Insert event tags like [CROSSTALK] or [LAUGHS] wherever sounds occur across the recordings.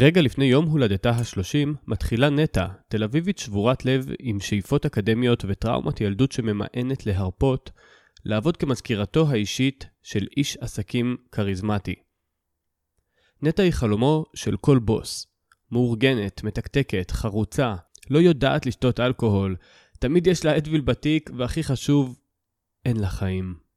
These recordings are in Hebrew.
רגע לפני יום הולדתה ה-30, מתחילה נטע, תל אביבית שבורת לב עם שאיפות אקדמיות וטראומת ילדות שממאנת להרפות, לעבוד כמזכירתו האישית של איש עסקים כריזמטי. נטע היא חלומו של כל בוס. מאורגנת, מתקתקת, חרוצה, לא יודעת לשתות אלכוהול, תמיד יש לה אדוויל בתיק, והכי חשוב, אין לה חיים.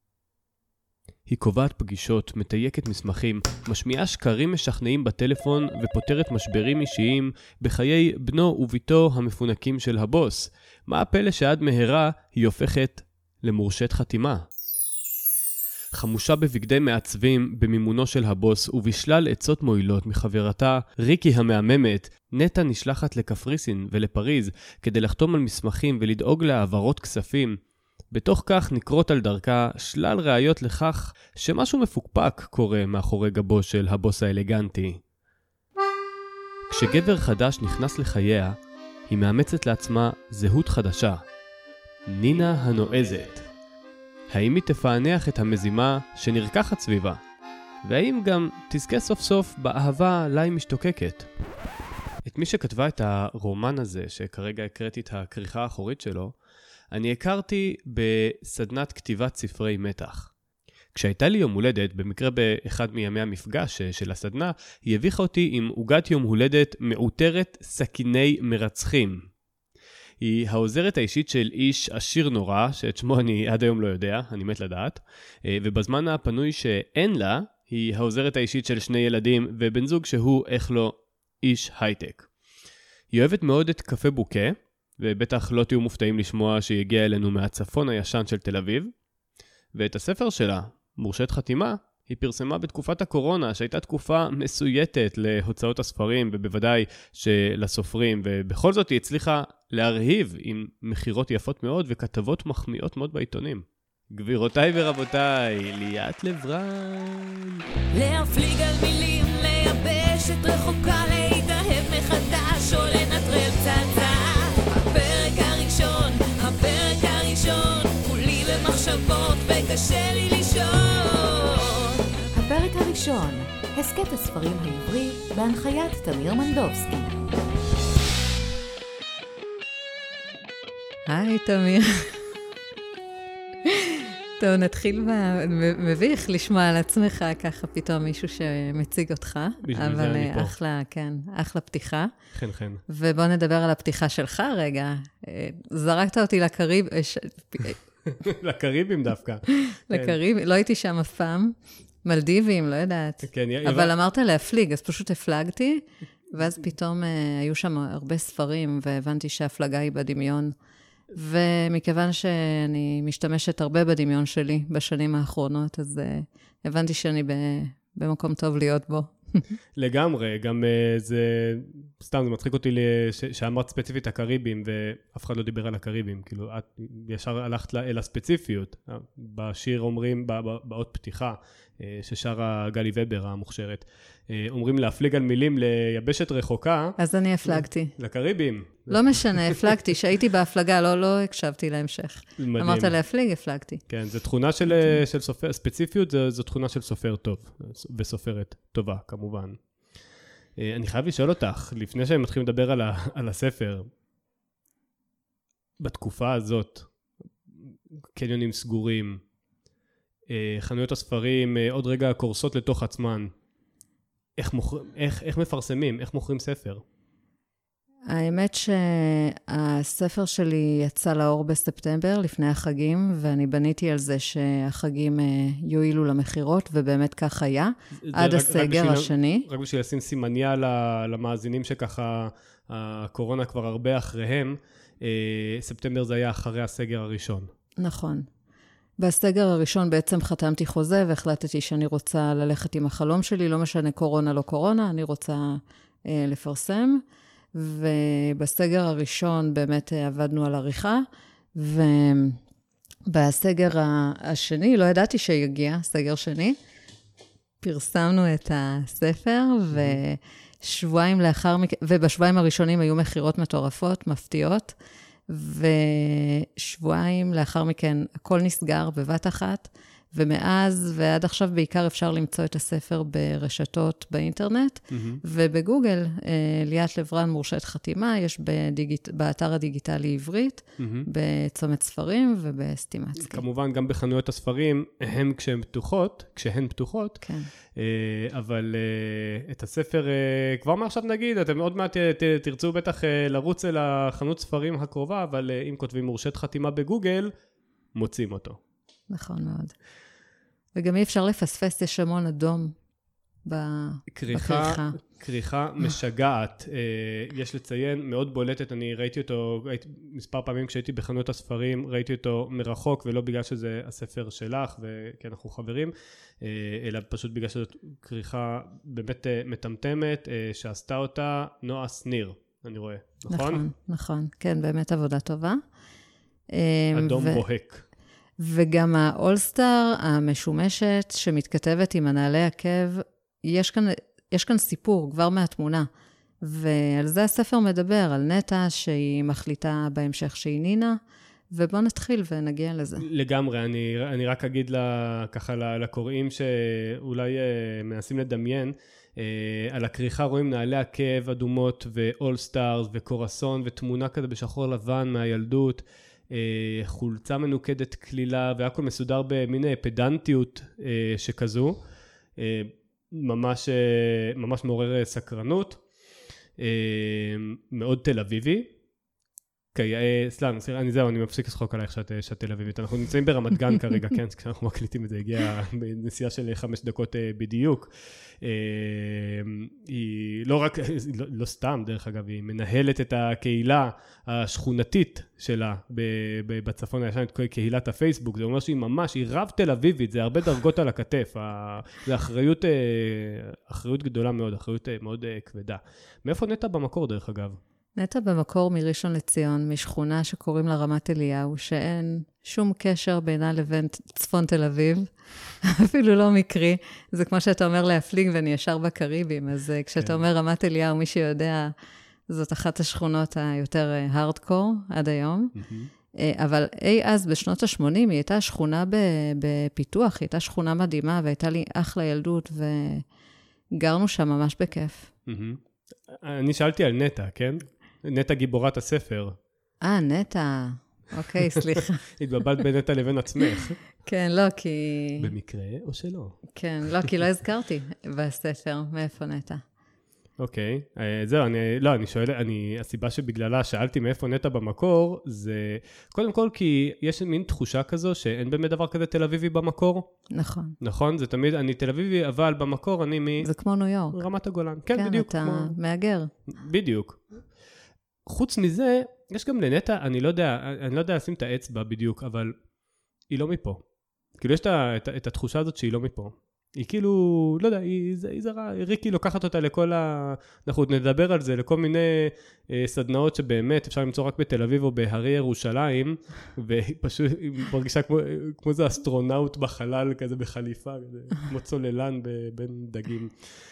היא קובעת פגישות, מתייקת מסמכים, משמיעה שקרים משכנעים בטלפון ופותרת משברים אישיים בחיי בנו וביתו המפונקים של הבוס. מה הפלא שעד מהרה היא הופכת למורשת חתימה? חמושה בבגדי מעצבים במימונו של הבוס ובשלל עצות מועילות מחברתה ריקי המהממת, נטע נשלחת לקפריסין ולפריז כדי לחתום על מסמכים ולדאוג להעברות כספים. בתוך כך נקרות על דרכה שלל ראיות לכך שמשהו מפוקפק קורה מאחורי גבו של הבוס האלגנטי. כשגבר חדש נכנס לחייה, היא מאמצת לעצמה זהות חדשה. נינה הנועזת. האם היא תפענח את המזימה שנרקחת סביבה? והאם גם תזכה סוף סוף באהבה לה היא משתוקקת? את מי שכתבה את הרומן הזה, שכרגע הקראתי את הכריכה האחורית שלו, אני הכרתי בסדנת כתיבת ספרי מתח. כשהייתה לי יום הולדת, במקרה באחד מימי המפגש של הסדנה, היא הביכה אותי עם עוגת יום הולדת מעוטרת סכיני מרצחים. היא העוזרת האישית של איש עשיר נורא, שאת שמו אני עד היום לא יודע, אני מת לדעת, אה, ובזמן הפנוי שאין לה, היא העוזרת האישית של שני ילדים ובן זוג שהוא, איך לא, איש הייטק. היא אוהבת מאוד את קפה בוקה, ובטח לא תהיו מופתעים לשמוע שהיא הגיעה אלינו מהצפון הישן של תל אביב. ואת הספר שלה, מורשת חתימה, היא פרסמה בתקופת הקורונה, שהייתה תקופה מסויטת להוצאות הספרים, ובוודאי שלסופרים, ובכל זאת היא הצליחה להרהיב עם מכירות יפות מאוד וכתבות מחמיאות מאוד בעיתונים. גבירותיי ורבותיי, ליאת לברן. להפליג על מילים, ליבשת רחוקה, להתאהב מחדש או כולי במחשבות וקשה לי לישון. הפרק הראשון, הסכת הספרים העברי, בהנחיית תמיר מנדובסקי. היי, תמיר. טוב, נתחיל ב... מביך לשמוע על עצמך ככה פתאום מישהו שמציג אותך. בשביל זה אני אבל פה. אחלה, כן, אחלה פתיחה. חן חן. ובוא נדבר על הפתיחה שלך רגע. אה, זרקת אותי לקריב... [LAUGHS] לקריבים דווקא. [LAUGHS] לקריב, לא הייתי שם אף פעם. מלדיבים, לא יודעת. כן, י- אבל יבא- אמרת להפליג, אז פשוט הפלגתי, ואז פתאום אה, היו שם הרבה ספרים, והבנתי שההפלגה היא בדמיון. ומכיוון שאני משתמשת הרבה בדמיון שלי בשנים האחרונות, אז אה, הבנתי שאני ב- במקום טוב להיות בו. [LAUGHS] לגמרי, גם אה, זה, סתם, זה מצחיק אותי שאמרת ספציפית הקריבים, ואף אחד לא דיבר על הקריבים, כאילו, את ישר הלכת אל הספציפיות. בשיר אומרים, באות פתיחה, ששרה גלי ובר המוכשרת, אה, אומרים להפליג על מילים ליבשת רחוקה, אז אני הפלגתי. לקריבים. לא משנה, הפלגתי. כשהייתי בהפלגה, לא, לא הקשבתי להמשך. מדהים. אמרת להפליג, הפלגתי. כן, זו תכונה של, אה, של סופר, ספציפיות זו, זו תכונה של סופר טוב, וסופרת טובה, כמובן. אה, אני חייב לשאול אותך, לפני שאני מתחיל לדבר על, ה, על הספר, בתקופה הזאת, קניונים סגורים, אה, חנויות הספרים אה, עוד רגע קורסות לתוך עצמן, איך, מוכר, איך, איך מפרסמים, איך מוכרים ספר? האמת שהספר שלי יצא לאור בספטמבר, לפני החגים, ואני בניתי על זה שהחגים אה, יועילו למכירות, ובאמת כך היה, עד רק- רק הסגר בשביל- השני. רק בשביל לשים סימניה למאזינים שככה הקורונה כבר הרבה אחריהם, אה, ספטמבר זה היה אחרי הסגר הראשון. נכון. בסגר הראשון בעצם חתמתי חוזה והחלטתי שאני רוצה ללכת עם החלום שלי, לא משנה קורונה, לא קורונה, אני רוצה אה, לפרסם. ובסגר הראשון באמת אה, עבדנו על עריכה, ובסגר השני, לא ידעתי שיגיע, סגר שני, פרסמנו את הספר, ושבועיים לאחר מכן, ובשבועיים הראשונים היו מכירות מטורפות, מפתיעות, ושבועיים לאחר מכן הכל נסגר בבת אחת, ומאז ועד עכשיו בעיקר אפשר למצוא את הספר ברשתות באינטרנט, mm-hmm. ובגוגל, אה, ליאת לברן מורשת חתימה, יש בדיגיט... באתר הדיגיטלי עברית, mm-hmm. בצומת ספרים ובסטימצקי. כמובן, גם בחנויות הספרים, הן כשהן פתוחות, כשהן פתוחות, כן. אה, אבל אה, את הספר, כבר מעכשיו נגיד, אתם עוד מעט תרצו בטח לרוץ אל החנות ספרים הקרובה, אבל אם כותבים מורשת חתימה בגוגל, מוצאים אותו. נכון מאוד. וגם אי אפשר לפספס, יש המון אדום בכריכה. כריכה משגעת, אה, יש לציין, מאוד בולטת, אני ראיתי אותו ראיתי, מספר פעמים כשהייתי בחנויות הספרים, ראיתי אותו מרחוק, ולא בגלל שזה הספר שלך, וכי אנחנו חברים, אה, אלא פשוט בגלל שזאת כריכה באמת אה, מטמטמת, שעשתה אותה נועה שניר, אני רואה, נכון? נכון, נכון, כן, באמת עבודה טובה. אדום ו... בוהק. וגם האולסטאר המשומשת שמתכתבת עם הנעלי עקב, יש יש כאן סיפור כבר מהתמונה. ועל זה הספר מדבר, על נטע שהיא מחליטה בהמשך שהיא נינה, ובואו נתחיל ונגיע לזה. לגמרי, אני, אני רק אגיד לה, ככה לקוראים שאולי אה, מנסים לדמיין, אה, על הכריכה רואים נעלי עקב אדומות ו All Stars וקרואסון ותמונה כזה בשחור לבן מהילדות. אה, חולצה מנוקדת קלילה והכל מסודר במין אה, פדנטיות אה, שכזו, ממש, ממש מעורר סקרנות, מאוד תל אביבי. סלאם, אני זהו, אני מפסיק לשחוק עלייך שאת, שאת תל אביבית. אנחנו נמצאים ברמת גן כרגע, כן, [LAUGHS] כשאנחנו מקליטים את זה, הגיע בנסיעה של חמש דקות בדיוק. אמ, היא לא רק, [LAUGHS] לא, לא סתם דרך אגב, היא מנהלת את הקהילה השכונתית שלה בצפון הישן, את קהילת הפייסבוק, זה אומר שהיא ממש, היא רב תל אביבית, זה הרבה דרגות על הכתף, זה אחריות, אה, אחריות גדולה מאוד, אחריות אה, מאוד אה, כבדה. מאיפה נטע במקור דרך אגב? נטע במקור מראשון לציון, משכונה שקוראים לה רמת אליהו, שאין שום קשר בינה לבין צפון תל אביב, [LAUGHS] אפילו לא מקרי. זה כמו שאתה אומר להפליג ואני ישר בקריבים, אז אה, כשאתה כן. אומר רמת אליהו, מי שיודע, זאת אחת השכונות היותר הארדקור אה, עד היום. אה, אבל אי אז, בשנות ה-80, היא הייתה שכונה בפיתוח, היא הייתה שכונה מדהימה, והייתה לי אחלה ילדות, וגרנו שם ממש בכיף. אני שאלתי על נטע, כן? נטע גיבורת הספר. אה, נטע. אוקיי, [LAUGHS] סליחה. התבלבלת בין נטע לבין עצמך. כן, לא, כי... במקרה או שלא? כן, לא, כי לא הזכרתי בספר מאיפה נטע. אוקיי, okay. אה, זהו, אני, לא, אני שואל, אני, הסיבה שבגללה שאלתי מאיפה נטע במקור, זה קודם כל כי יש מין תחושה כזו שאין באמת דבר כזה תל אביבי במקור. נכון. נכון? זה תמיד, אני תל אביבי, אבל במקור אני מ... זה כמו ניו יורק. רמת הגולן. כן, כן בדיוק. כן, אתה כמו... מהגר. בדיוק. חוץ מזה, יש גם לנטע, אני לא יודע, אני לא יודע לשים את האצבע בדיוק, אבל היא לא מפה. כאילו יש את, את, את התחושה הזאת שהיא לא מפה. היא כאילו, לא יודע, היא, היא זרה, ריקי לוקחת אותה לכל ה... אנחנו עוד נדבר על זה, לכל מיני אה, סדנאות שבאמת אפשר למצוא רק בתל אביב או בהרי ירושלים, [LAUGHS] והיא פשוט מרגישה כמו, כמו איזה אסטרונאוט בחלל כזה בחליפה, כזה, כמו צוללן בין דגים.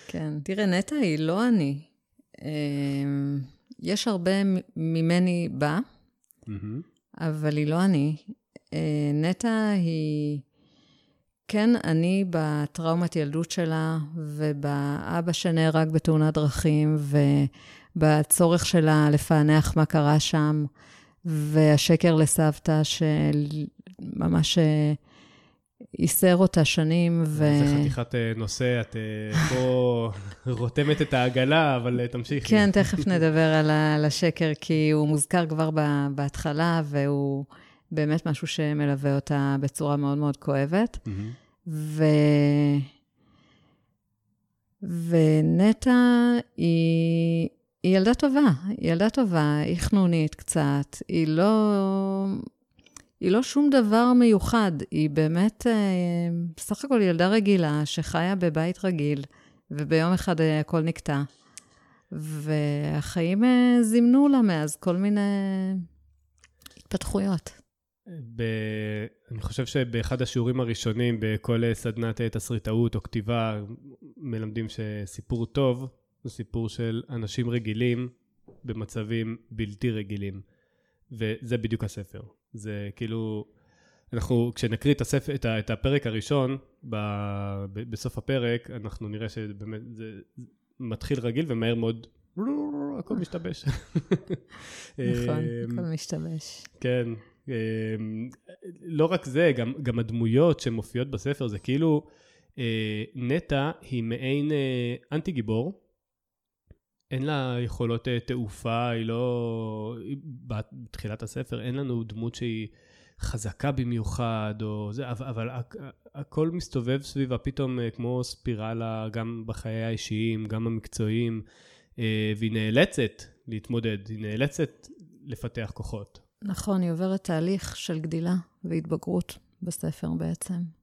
כן, תראה, נטע היא לא אני. יש הרבה ממני בה, mm-hmm. אבל היא לא אני. אה, נטע היא כן אני בטראומת ילדות שלה, ובאבא שנהרג בתאונת דרכים, ובצורך שלה לפענח מה קרה שם, והשקר לסבתא שממש אה, ייסר אותה שנים. ו... זה חתיכת אה, נושא, את אה, פה [LAUGHS] רותמת את העגלה, אבל אה, תמשיכי. כן, [LAUGHS] תכף נדבר על השקר, כי הוא מוזכר כבר בהתחלה, והוא באמת משהו שמלווה אותה בצורה מאוד מאוד כואבת. ו... ונטע היא... היא ילדה טובה, היא ילדה טובה, היא חנונית קצת, היא לא... היא לא שום דבר מיוחד, היא באמת אה, בסך הכל ילדה רגילה שחיה בבית רגיל, וביום אחד אה, הכל נקטע. והחיים אה, זימנו לה מאז כל מיני התפתחויות. ב... אני חושב שבאחד השיעורים הראשונים בכל סדנת תסריטאות או כתיבה מלמדים שסיפור טוב הוא סיפור של אנשים רגילים במצבים בלתי רגילים. וזה בדיוק הספר. זה כאילו, אנחנו, כשנקריא את, הספ... את, ה... את הפרק הראשון, ב... ב... בסוף הפרק, אנחנו נראה שבאמת זה מתחיל רגיל ומהר מאוד הכל משתבש. [LAUGHS] נכון, הכל משתבש. כן. אמ, לא רק זה, גם, גם הדמויות שמופיעות בספר, זה כאילו, אה, נטע היא מעין אה, אנטי גיבור. אין לה יכולות אה, תעופה, היא לא... בתחילת הספר אין לנו דמות שהיא חזקה במיוחד, או זה, אבל, אבל הכל מסתובב סביבה פתאום כמו ספירלה, גם בחיי האישיים, גם המקצועיים, והיא נאלצת להתמודד, היא נאלצת לפתח כוחות. נכון, היא עוברת תהליך של גדילה והתבגרות בספר בעצם.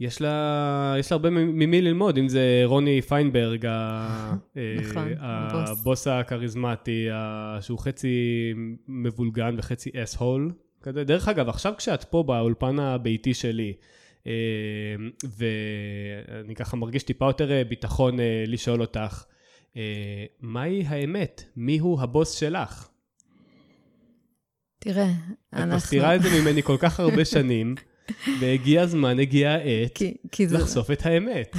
יש לה, יש לה הרבה ממי ללמוד, אם זה רוני פיינברג, ה, נכון, הבוס. הכריזמטי, שהוא חצי מבולגן וחצי אס הול. כזה. דרך אגב, עכשיו כשאת פה באולפן הביתי שלי, אה, ואני ככה מרגיש טיפה יותר אה, ביטחון אה, לשאול אותך, אה, מהי האמת? מיהו הבוס שלך? תראה, אנחנו... את מסתירה את זה ממני כל כך הרבה [LAUGHS] שנים, והגיע הזמן, הגיע העת כי, כי לחשוף זה... את האמת.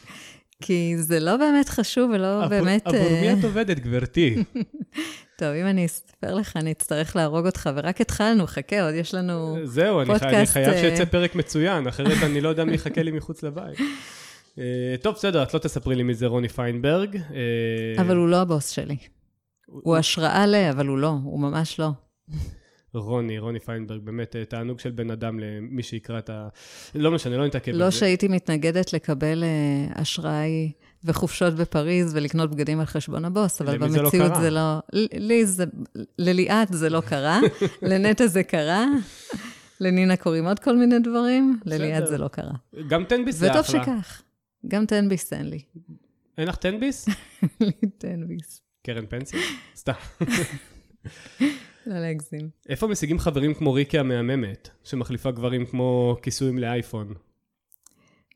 [LAUGHS] כי זה לא באמת חשוב ולא עבור, באמת... עבור מי אה, את עובדת, גברתי? [LAUGHS] טוב, אם אני אספר לך, אני אצטרך להרוג אותך, ורק התחלנו, חכה, עוד יש לנו זהו, פודקאסט... זהו, אני חייב שיצא פרק מצוין, אחרת [LAUGHS] אני לא יודע מי יחכה לי מחוץ לבית. אה, טוב, בסדר, את לא תספרי לי מי זה רוני פיינברג. אה, אבל הוא לא הבוס שלי. הוא השראה ל, אבל הוא לא, הוא ממש לא. רוני, רוני פיינברג, באמת אה, תענוג של בן אדם למי שיקרא את ה... לא משנה, לא נתעכב על לא זה. לא שהייתי מתנגדת לקבל אשראי וחופשות בפריז ולקנות בגדים על חשבון הבוס, אבל במציאות זה לא... זה לא לי זה... לליאת זה לא קרה, [LAUGHS] לנטע זה קרה. לנינה קוראים עוד כל מיני דברים, לליאת זה לא קרה. גם תן זה אחלה. וטוב שכך. גם תן ביס תן לי. אין לך תן ביס? [LAUGHS] לי תן ביס. קרן פנסיה? סתם. [LAUGHS] לא להגזים. איפה משיגים חברים כמו ריקי המהממת, שמחליפה גברים כמו כיסויים לאייפון?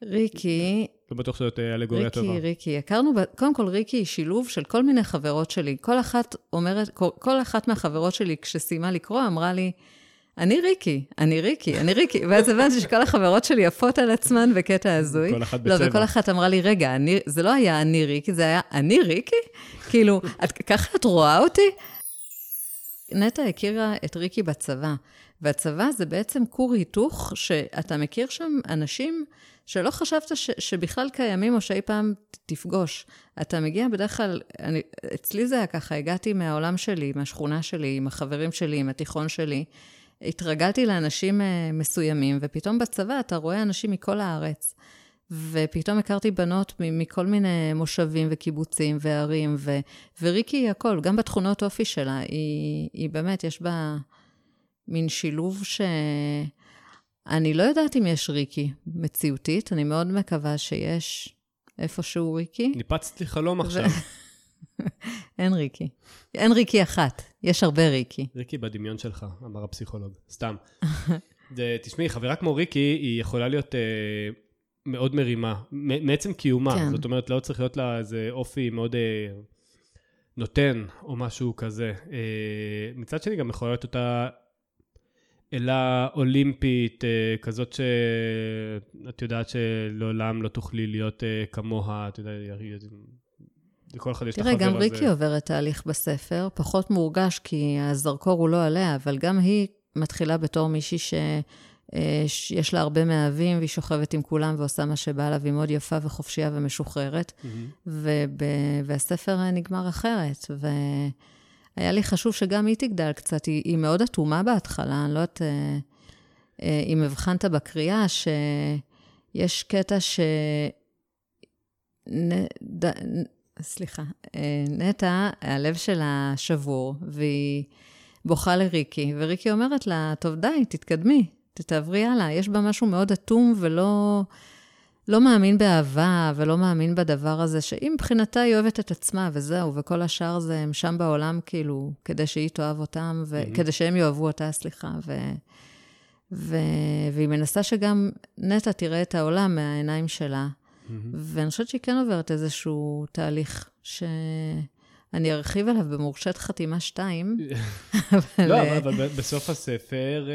ריקי... לא בטוח שזאת אה, אלגוריה טובה. ריקי, ריקי. הכרנו, קודם כל ריקי היא שילוב של כל מיני חברות שלי. כל אחת אומרת, כל אחת מהחברות שלי, כשסיימה לקרוא, אמרה לי, אני ריקי, אני ריקי, אני ריקי. ואז הבנתי שכל החברות שלי יפות על עצמן בקטע הזוי. כל אחת בצבע. לא, וכל אחת אמרה לי, רגע, אני, זה לא היה אני ריקי, זה היה אני ריקי? כאילו, את, ככה את רואה אותי? נטע הכירה את ריקי בצבא, והצבא זה בעצם כור היתוך, שאתה מכיר שם אנשים שלא חשבת ש, שבכלל קיימים או שאי פעם תפגוש. אתה מגיע בדרך כלל, אני, אצלי זה היה ככה, הגעתי מהעולם שלי, מהשכונה שלי, עם החברים שלי, עם התיכון שלי. התרגלתי לאנשים אה, מסוימים, ופתאום בצבא אתה רואה אנשים מכל הארץ. ופתאום הכרתי בנות מכל מיני מושבים וקיבוצים וערים, ו, וריקי היא הכל, גם בתכונות אופי שלה, היא, היא באמת, יש בה מין שילוב ש... אני לא יודעת אם יש ריקי מציאותית, אני מאוד מקווה שיש איפשהו ריקי. ניפצת לי חלום עכשיו. [LAUGHS] אין ריקי. אין ריקי אחת, יש הרבה ריקי. ריקי בדמיון שלך, אמר הפסיכולוג. סתם. [LAUGHS] תשמעי, חברה כמו ריקי, היא יכולה להיות אה, מאוד מרימה, מעצם קיומה. כן. זאת אומרת, לא צריך להיות לה איזה אופי מאוד אה, נותן, או משהו כזה. אה, מצד שני, גם יכולה להיות אותה אלה אולימפית, אה, כזאת שאת יודעת שלעולם לא תוכלי להיות אה, כמוה, את יודעת, לכל אחד יש את החבר הזה. תראה, גם ריקי עוברת תהליך בספר, פחות מורגש כי הזרקור הוא לא עליה, אבל גם היא מתחילה בתור מישהי שיש לה הרבה מאהבים, והיא שוכבת עם כולם ועושה מה שבא לה, והיא מאוד יפה וחופשייה ומשוחררת. Mm-hmm. והספר נגמר אחרת. והיה לי חשוב שגם היא תגדל קצת. היא, היא מאוד אטומה בהתחלה, אני לא יודעת אה, אה, אם הבחנת בקריאה, שיש קטע ש... נ... ד... סליחה, אה, נטע, הלב שלה שבור, והיא בוכה לריקי, וריקי אומרת לה, טוב, די, תתקדמי, תתעברי הלאה. יש בה משהו מאוד אטום ולא לא מאמין באהבה, ולא מאמין בדבר הזה, שהיא מבחינתה היא אוהבת את עצמה, וזהו, וכל השאר זה, הם שם בעולם, כאילו, כדי שהיא תאהב אותם, וכדי שהם יאהבו אותה, סליחה, ו... ו... והיא מנסה שגם נטע תראה את העולם מהעיניים שלה. Mm-hmm. ואני חושבת שהיא כן עוברת איזשהו תהליך אני ארחיב עליו במורשת חתימה 2. לא, אבל בסוף הספר,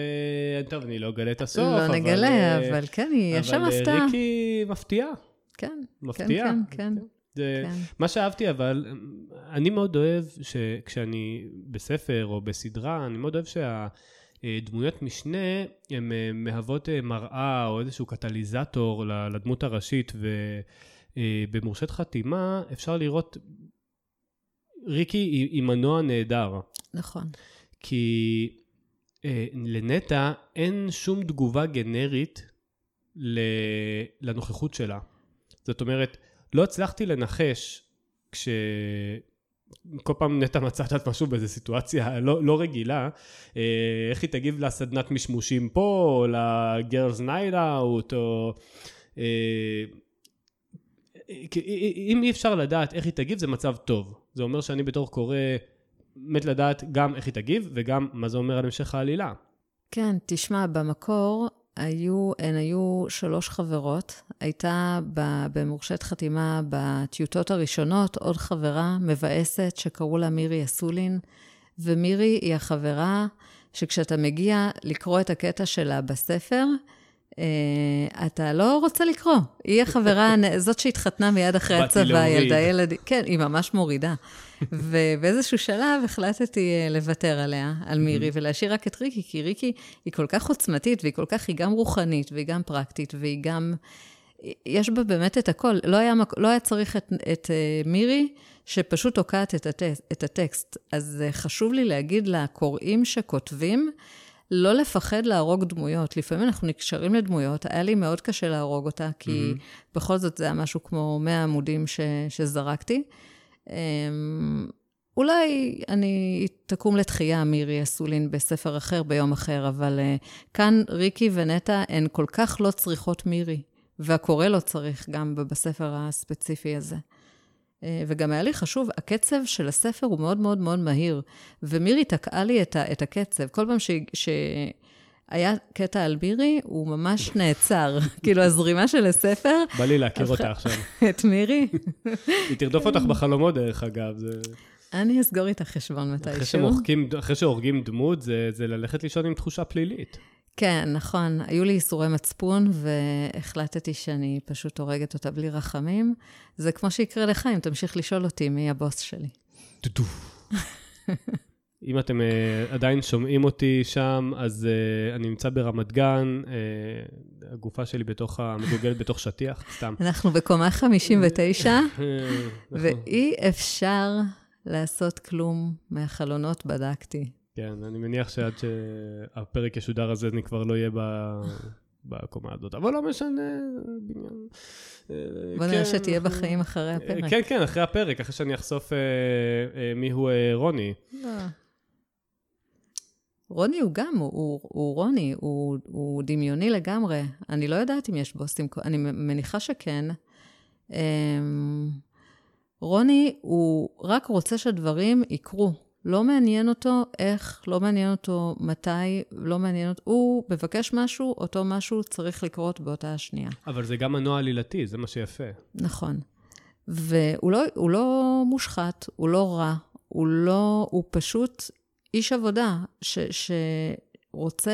טוב, אני לא אגלה את הסוף, לא. נגלה, אבל כן, יש שם הפתעה. אבל ריקי מפתיעה. כן, מפתיעה. כן, כן, כן. זה, כן. מה שאהבתי, אבל אני מאוד אוהב שכשאני בספר או בסדרה, אני מאוד אוהב שהדמויות משנה הן מהוות מראה או איזשהו קטליזטור לדמות הראשית, ובמורשית חתימה אפשר לראות, ריקי היא, היא מנוע נהדר. נכון. כי לנטע אין שום תגובה גנרית לנוכחות שלה. זאת אומרת, לא הצלחתי לנחש כש... כל פעם נטע מוצאת את עצמה באיזו סיטואציה לא, לא רגילה, אה, איך היא תגיב לסדנת משמושים פה, או ל girls night out, או... אה, אם אי אפשר לדעת איך היא תגיב, זה מצב טוב. זה אומר שאני בתור קורא מת לדעת גם איך היא תגיב, וגם מה זה אומר על המשך העלילה. כן, תשמע, במקור היו, הן היו שלוש חברות. הייתה במורשת חתימה בטיוטות הראשונות עוד חברה מבאסת שקראו לה מירי אסולין, ומירי היא החברה שכשאתה מגיע לקרוא את הקטע שלה בספר, אתה לא רוצה לקרוא. היא החברה, [LAUGHS] זאת שהתחתנה מיד אחרי הצבא, ילדה ילד... כן, היא ממש מורידה. ובאיזשהו שלב החלטתי אה, לוותר עליה, על מירי, ולהשאיר רק את ריקי, כי ריקי היא כל כך עוצמתית, והיא כל כך, היא גם רוחנית, והיא גם פרקטית, והיא גם... יש בה באמת את הכל. לא היה, לא היה צריך את, את uh, מירי, שפשוט תוקעת את, הטקסט, את הטקסט. אז חשוב לי להגיד לקוראים שכותבים, לא לפחד להרוג דמויות. לפעמים אנחנו נקשרים לדמויות, היה לי מאוד קשה להרוג אותה, כי mm-hmm. בכל זאת זה היה משהו כמו 100 עמודים ש, שזרקתי. אמ, אולי אני תקום לתחייה, מירי אסולין, בספר אחר, ביום אחר, אבל uh, כאן ריקי ונטע הן כל כך לא צריכות מירי, והקורא לא צריך גם בספר הספציפי הזה. Uh, וגם היה לי חשוב, הקצב של הספר הוא מאוד מאוד מאוד מהיר, ומירי תקעה לי את, ה, את הקצב. כל פעם ש... ש... היה קטע על מירי, הוא ממש נעצר. [LAUGHS] כאילו, הזרימה של הספר... בא לי להכיר אותה עכשיו. [LAUGHS] את מירי? היא תרדוף אותך בחלומות, דרך אגב. זה... אני אסגור איתך חשבון מתישהו. אחרי שהורגים דמות, זה, זה ללכת לישון עם תחושה פלילית. כן, נכון. היו לי איסורי מצפון, והחלטתי שאני פשוט הורגת אותה בלי רחמים. זה כמו שיקרה לך אם תמשיך לשאול אותי מי הבוס שלי. [LAUGHS] אם אתם uh, עדיין שומעים אותי שם, אז uh, אני נמצא ברמת גן, uh, הגופה שלי בתוך, מגוגלת בתוך שטיח, סתם. אנחנו בקומה 59, [LAUGHS] ואי אפשר לעשות כלום מהחלונות, בדקתי. כן, אני מניח שעד שהפרק ישודר הזה, אני כבר לא אהיה. בקומה הזאת, אבל לא משנה, בניין. בוא נראה כן, שתהיה בחיים אחרי הפרק. כן, כן, אחרי הפרק, אחרי שאני אחשוף מיהו רוני. רוני הוא גם, הוא, הוא, הוא רוני, הוא, הוא דמיוני לגמרי. אני לא יודעת אם יש בוסטים, אני מניחה שכן. אמ, רוני, הוא רק רוצה שהדברים יקרו. לא מעניין אותו איך, לא מעניין אותו מתי, לא מעניין אותו... הוא מבקש משהו, אותו משהו צריך לקרות באותה השנייה. אבל זה גם מנוע עלילתי, זה מה שיפה. נכון. והוא לא, לא מושחת, הוא לא רע, הוא לא... הוא פשוט איש עבודה ש, שרוצה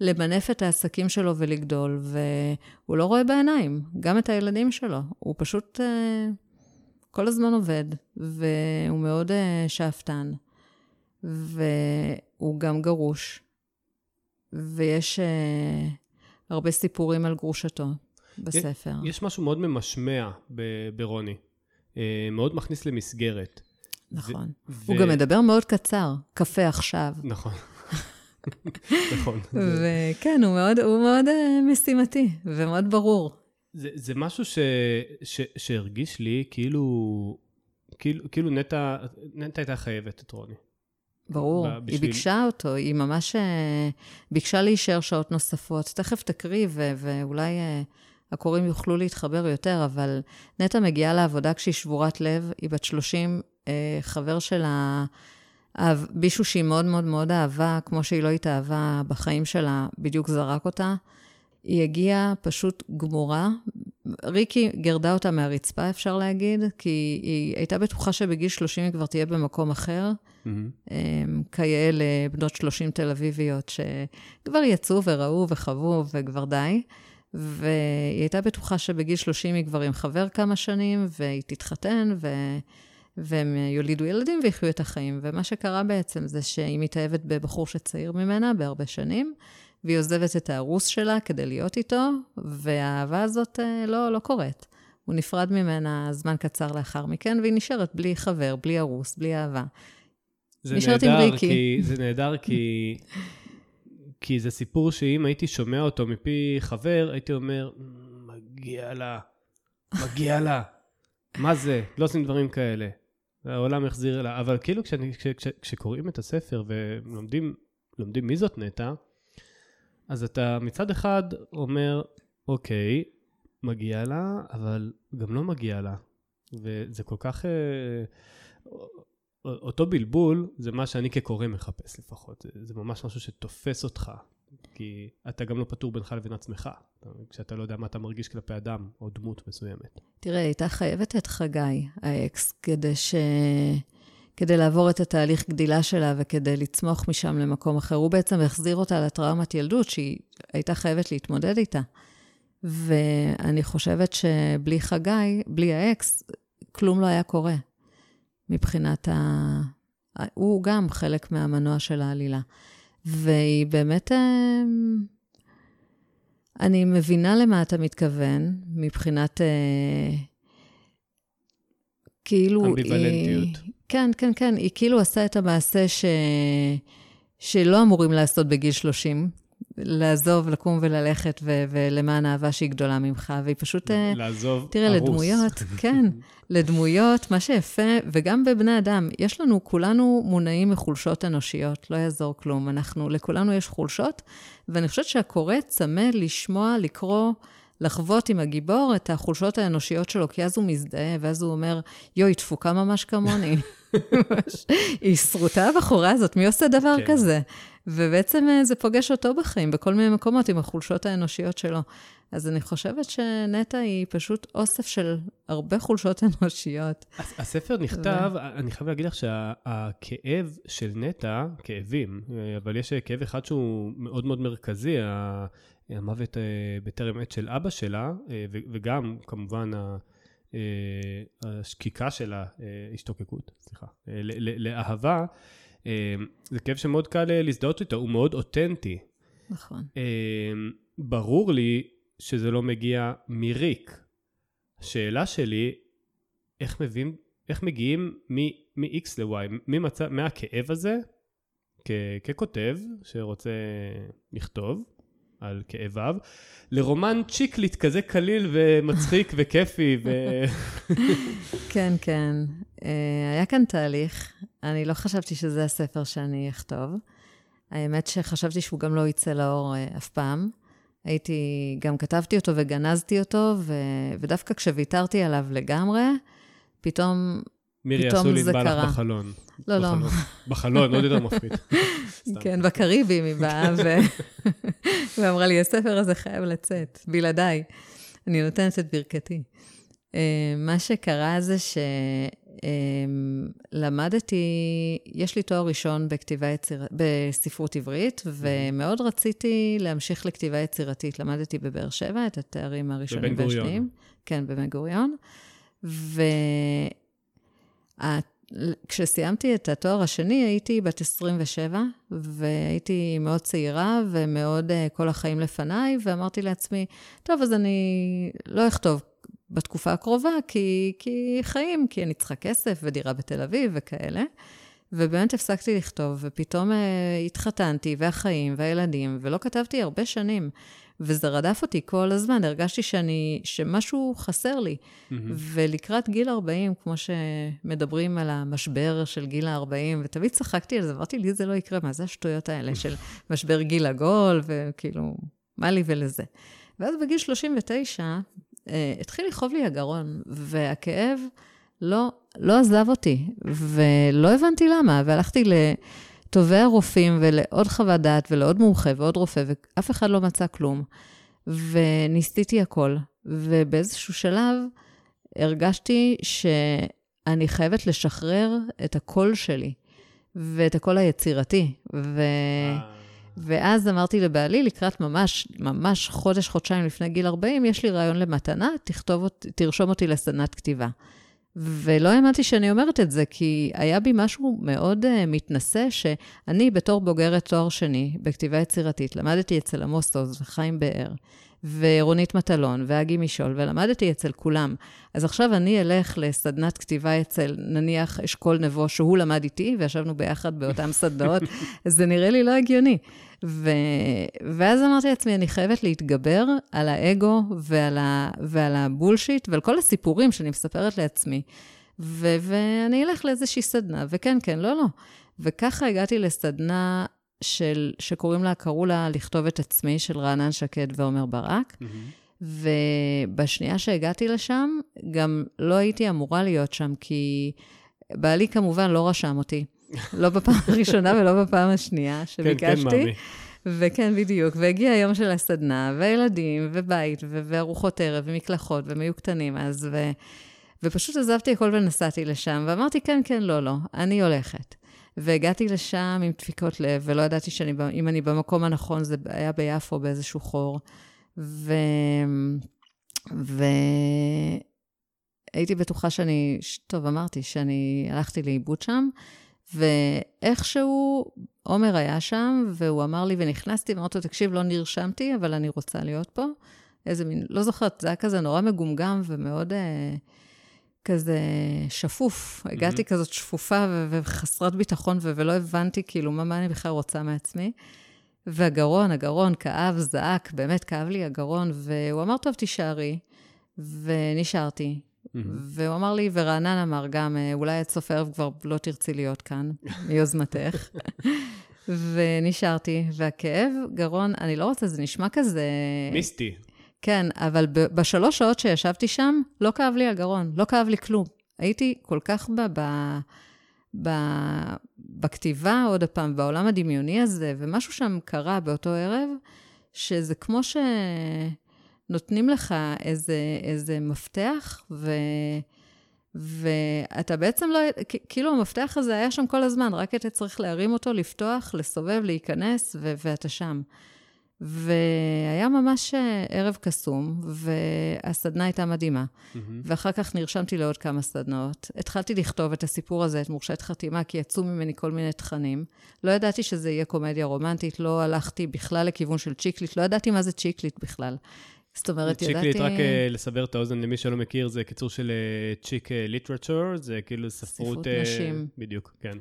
למנף את העסקים שלו ולגדול, והוא לא רואה בעיניים, גם את הילדים שלו. הוא פשוט uh, כל הזמן עובד, והוא מאוד uh, שאפתן, והוא גם גרוש, ויש uh, הרבה סיפורים על גרושתו בספר. יש משהו מאוד ממשמע ברוני, uh, מאוד מכניס למסגרת. נכון. ו- הוא גם מדבר מאוד קצר, קפה עכשיו. נכון. [LAUGHS] נכון. וכן, הוא מאוד, הוא מאוד uh, משימתי ומאוד ברור. זה, זה משהו ש, ש, שהרגיש לי כאילו, כאילו, כאילו נטע, נטע הייתה חייבת את רוני. ברור, בשביל... היא ביקשה אותו, היא ממש uh, ביקשה להישאר שעות נוספות. תכף תקריא, ו- ואולי uh, הקוראים יוכלו להתחבר יותר, אבל נטע מגיעה לעבודה כשהיא שבורת לב, היא בת 30, אה, חבר שלה, מישהו שהיא מאוד מאוד מאוד אהבה, כמו שהיא לא התאהבה בחיים שלה, בדיוק זרק אותה. היא הגיעה פשוט גמורה, ריקי גרדה אותה מהרצפה, אפשר להגיד, כי היא הייתה בטוחה שבגיל 30 היא כבר תהיה במקום אחר. Mm-hmm. כיאה לבנות 30 תל אביביות, שכבר יצאו וראו וחוו וכבר די. והיא הייתה בטוחה שבגיל 30 היא כבר עם חבר כמה שנים, והיא תתחתן, ו... והם יולידו ילדים ויחיו את החיים. ומה שקרה בעצם זה שהיא מתאהבת בבחור שצעיר ממנה בהרבה שנים, והיא עוזבת את הארוס שלה כדי להיות איתו, והאהבה הזאת אה, לא, לא קורית. הוא נפרד ממנה זמן קצר לאחר מכן, והיא נשארת בלי חבר, בלי ארוס, בלי אהבה. זה נהדר, כי, זה נהדר כי, כי זה סיפור שאם הייתי שומע אותו מפי חבר, הייתי אומר, מגיע לה, מגיע לה. מה זה? לא עושים דברים כאלה. העולם החזיר לה. אבל כאילו כשאני, כש, כש, כשקוראים את הספר ולומדים מי זאת נטע, אז אתה מצד אחד אומר, אוקיי, מגיע לה, אבל גם לא מגיע לה. וזה כל כך... אה, אותו בלבול זה מה שאני כקורא מחפש לפחות. זה, זה ממש משהו שתופס אותך. כי אתה גם לא פטור בינך לבין עצמך, כשאתה לא יודע מה אתה מרגיש כלפי אדם או דמות מסוימת. תראה, הייתה חייבת את חגי, האקס, כדי ש... כדי לעבור את התהליך גדילה שלה וכדי לצמוח משם למקום אחר. הוא בעצם החזיר אותה לטראומת ילדות שהיא הייתה חייבת להתמודד איתה. ואני חושבת שבלי חגי, בלי האקס, כלום לא היה קורה. מבחינת ה... הוא גם חלק מהמנוע של העלילה. והיא באמת... אה, אני מבינה למה אתה מתכוון, מבחינת... אה, כאילו... אמביוולנטיות. היא, כן, כן, כן. היא כאילו עשה את המעשה ש... שלא אמורים לעשות בגיל 30, לעזוב, לקום וללכת, ו- ולמען אהבה שהיא גדולה ממך, והיא פשוט... אה, לעזוב תראה, הרוס. לדמויות, כן, לדמויות, מה שיפה, וגם בבני אדם, יש לנו, כולנו מונעים מחולשות אנושיות, לא יעזור כלום. אנחנו, לכולנו יש חולשות, ואני חושבת שהקורא צמא לשמוע, לקרוא, לחוות עם הגיבור את החולשות האנושיות שלו, כי אז הוא מזדהה, ואז הוא אומר, יואי, תפוקה ממש כמוני. [LAUGHS] היא שרוטה הבחורה הזאת, מי עושה דבר כן. כזה? ובעצם אה, זה פוגש אותו בחיים, בכל מיני מקומות, עם החולשות האנושיות שלו. אז אני חושבת שנטע היא פשוט אוסף של הרבה חולשות [LAUGHS] אנושיות. הספר נכתב, ו... אני חייב להגיד לך שהכאב של נטע, כאבים, אה, אבל יש כאב אחד שהוא מאוד מאוד מרכזי, המוות אה, בטרם עת של אבא שלה, וגם כמובן השקיקה שלה, השתוקקות, סליחה, לאהבה. אמ, זה כאב שמאוד קל אה, להזדהות איתו, הוא מאוד אותנטי. נכון. ברור לי שזה לא מגיע מריק. השאלה שלי, איך מביאים, איך מגיעים מ-X ל-Y, ממצב, מהכאב הזה, כ- ככותב שרוצה לכתוב על כאביו, לרומן צ'יקליט כזה קליל ומצחיק [LAUGHS] וכיפי. ו... [LAUGHS] כן, כן. אה, היה כאן תהליך. אני לא חשבתי שזה הספר שאני אכתוב. האמת שחשבתי שהוא גם לא יצא לאור אה, אף פעם. הייתי, גם כתבתי אותו וגנזתי אותו, ו, ודווקא כשוויתרתי עליו לגמרי, פתאום, מירי, פתאום זה קרה. מירי, עשו לי בחלון. לא, לא. בחלון, עוד יותר מפחיד. [LAUGHS] כן, בקריבים היא באה, [LAUGHS] ואמרה לי, הספר הזה חייב לצאת, בלעדיי. אני נותנת את ברכתי. אה, מה שקרה זה שלמדתי, יש לי תואר ראשון בכתיבה יציר... בספרות עברית, ומאוד רציתי להמשיך לכתיבה יצירתית. למדתי בבאר שבע את התארים הראשונים והשניים. כן, בבן גוריון. וכשסיימתי את התואר השני, הייתי בת 27, והייתי מאוד צעירה ומאוד אה, כל החיים לפניי, ואמרתי לעצמי, טוב, אז אני לא אכתוב בתקופה הקרובה, כי, כי חיים, כי אני צריכה כסף ודירה בתל אביב וכאלה. ובאמת הפסקתי לכתוב, ופתאום uh, התחתנתי, והחיים, והילדים, ולא כתבתי הרבה שנים. וזה רדף אותי כל הזמן, הרגשתי שאני, שמשהו חסר לי. Mm-hmm. ולקראת גיל 40, כמו שמדברים על המשבר של גיל ה-40, ותמיד צחקתי על זה, אמרתי, לי זה לא יקרה, מה זה השטויות האלה של [LAUGHS] משבר גיל עגול, וכאילו, מה לי ולזה. ואז בגיל 39, אה, התחיל לכאוב לי הגרון, והכאב לא, לא עזב אותי, ולא הבנתי למה, והלכתי לטובי הרופאים ולעוד חוות דעת ולעוד מומחה ועוד רופא, ואף אחד לא מצא כלום. וניסיתי הכל, ובאיזשהו שלב הרגשתי שאני חייבת לשחרר את הקול שלי ואת הקול היצירתי. ו... ואז אמרתי לבעלי, לקראת ממש, ממש חודש, חודשיים לפני גיל 40, יש לי רעיון למתנה, תכתוב, תרשום אותי לסדנת כתיבה. ולא האמנתי שאני אומרת את זה, כי היה בי משהו מאוד uh, מתנשא, שאני בתור בוגרת תואר שני בכתיבה יצירתית, למדתי אצל עמוס עוז וחיים באר, ורונית מטלון, ואגי משול, ולמדתי אצל כולם. אז עכשיו אני אלך לסדנת כתיבה אצל, נניח, אשכול נבו, שהוא למד איתי, וישבנו ביחד באותן סדנאות, [LAUGHS] זה נראה לי לא הגיוני. ו... ואז אמרתי לעצמי, אני חייבת להתגבר על האגו ועל, ה... ועל הבולשיט ועל כל הסיפורים שאני מספרת לעצמי. ו... ואני אלך לאיזושהי סדנה, וכן, כן, לא, לא. וככה הגעתי לסדנה של, שקוראים לה, קראו לה לכתוב את עצמי, של רענן שקד ועומר ברק. Mm-hmm. ובשנייה שהגעתי לשם, גם לא הייתי אמורה להיות שם, כי בעלי כמובן לא רשם אותי. לא בפעם [LAUGHS] הראשונה ולא בפעם השנייה שביקשתי. כן, כן, מאמי. וכן, בדיוק. והגיע היום של הסדנה, וילדים, ובית, ו- וארוחות ערב, ומקלחות, והם היו קטנים אז, ו- ופשוט עזבתי הכל ונסעתי לשם, ואמרתי, כן, כן, לא, לא, אני הולכת. והגעתי לשם עם דפיקות לב, ולא ידעתי שאם אני במקום הנכון, זה היה ביפו באיזשהו חור. ו... והייתי בטוחה שאני, טוב, אמרתי שאני הלכתי לאיבוד שם, ואיכשהו עומר היה שם, והוא אמר לי, ונכנסתי, ואמרתי לו, תקשיב, לא נרשמתי, אבל אני רוצה להיות פה. איזה מין, לא זוכרת, זה היה כזה נורא מגומגם ומאוד אה, כזה שפוף. Mm-hmm. הגעתי כזאת שפופה ו- וחסרת ביטחון, ו- ולא הבנתי כאילו מה, מה אני בכלל רוצה מעצמי. והגרון, הגרון כאב, זעק, באמת כאב לי הגרון, והוא אמר, טוב, תישארי. ונשארתי. Mm-hmm. והוא אמר לי, ורענן אמר גם, אה, אולי עד סוף הערב כבר לא תרצי להיות כאן, מיוזמתך. [LAUGHS] ונשארתי, והכאב, גרון, אני לא רוצה, זה נשמע כזה... מיסטי. כן, אבל בשלוש שעות שישבתי שם, לא כאב לי הגרון, לא כאב לי כלום. הייתי כל כך ב... ב... ב... בכתיבה, עוד פעם, בעולם הדמיוני הזה, ומשהו שם קרה באותו ערב, שזה כמו ש... נותנים לך איזה, איזה מפתח, ו, ואתה בעצם לא, כאילו המפתח הזה היה שם כל הזמן, רק אתה צריך להרים אותו, לפתוח, לסובב, להיכנס, ו, ואתה שם. והיה ממש אה, ערב קסום, והסדנה הייתה מדהימה. Mm-hmm. ואחר כך נרשמתי לעוד כמה סדנאות. התחלתי לכתוב את הסיפור הזה, את מורשית חתימה, כי יצאו ממני כל מיני תכנים. לא ידעתי שזה יהיה קומדיה רומנטית, לא הלכתי בכלל לכיוון של chick lit, לא ידעתי מה זה chick lit בכלל. זאת אומרת, ידעתי... chick lit, רק אה, לסבר את האוזן למי שלא מכיר, זה קיצור של chick literature, זה כאילו ספרות... ספרות נשים. בדיוק, כן.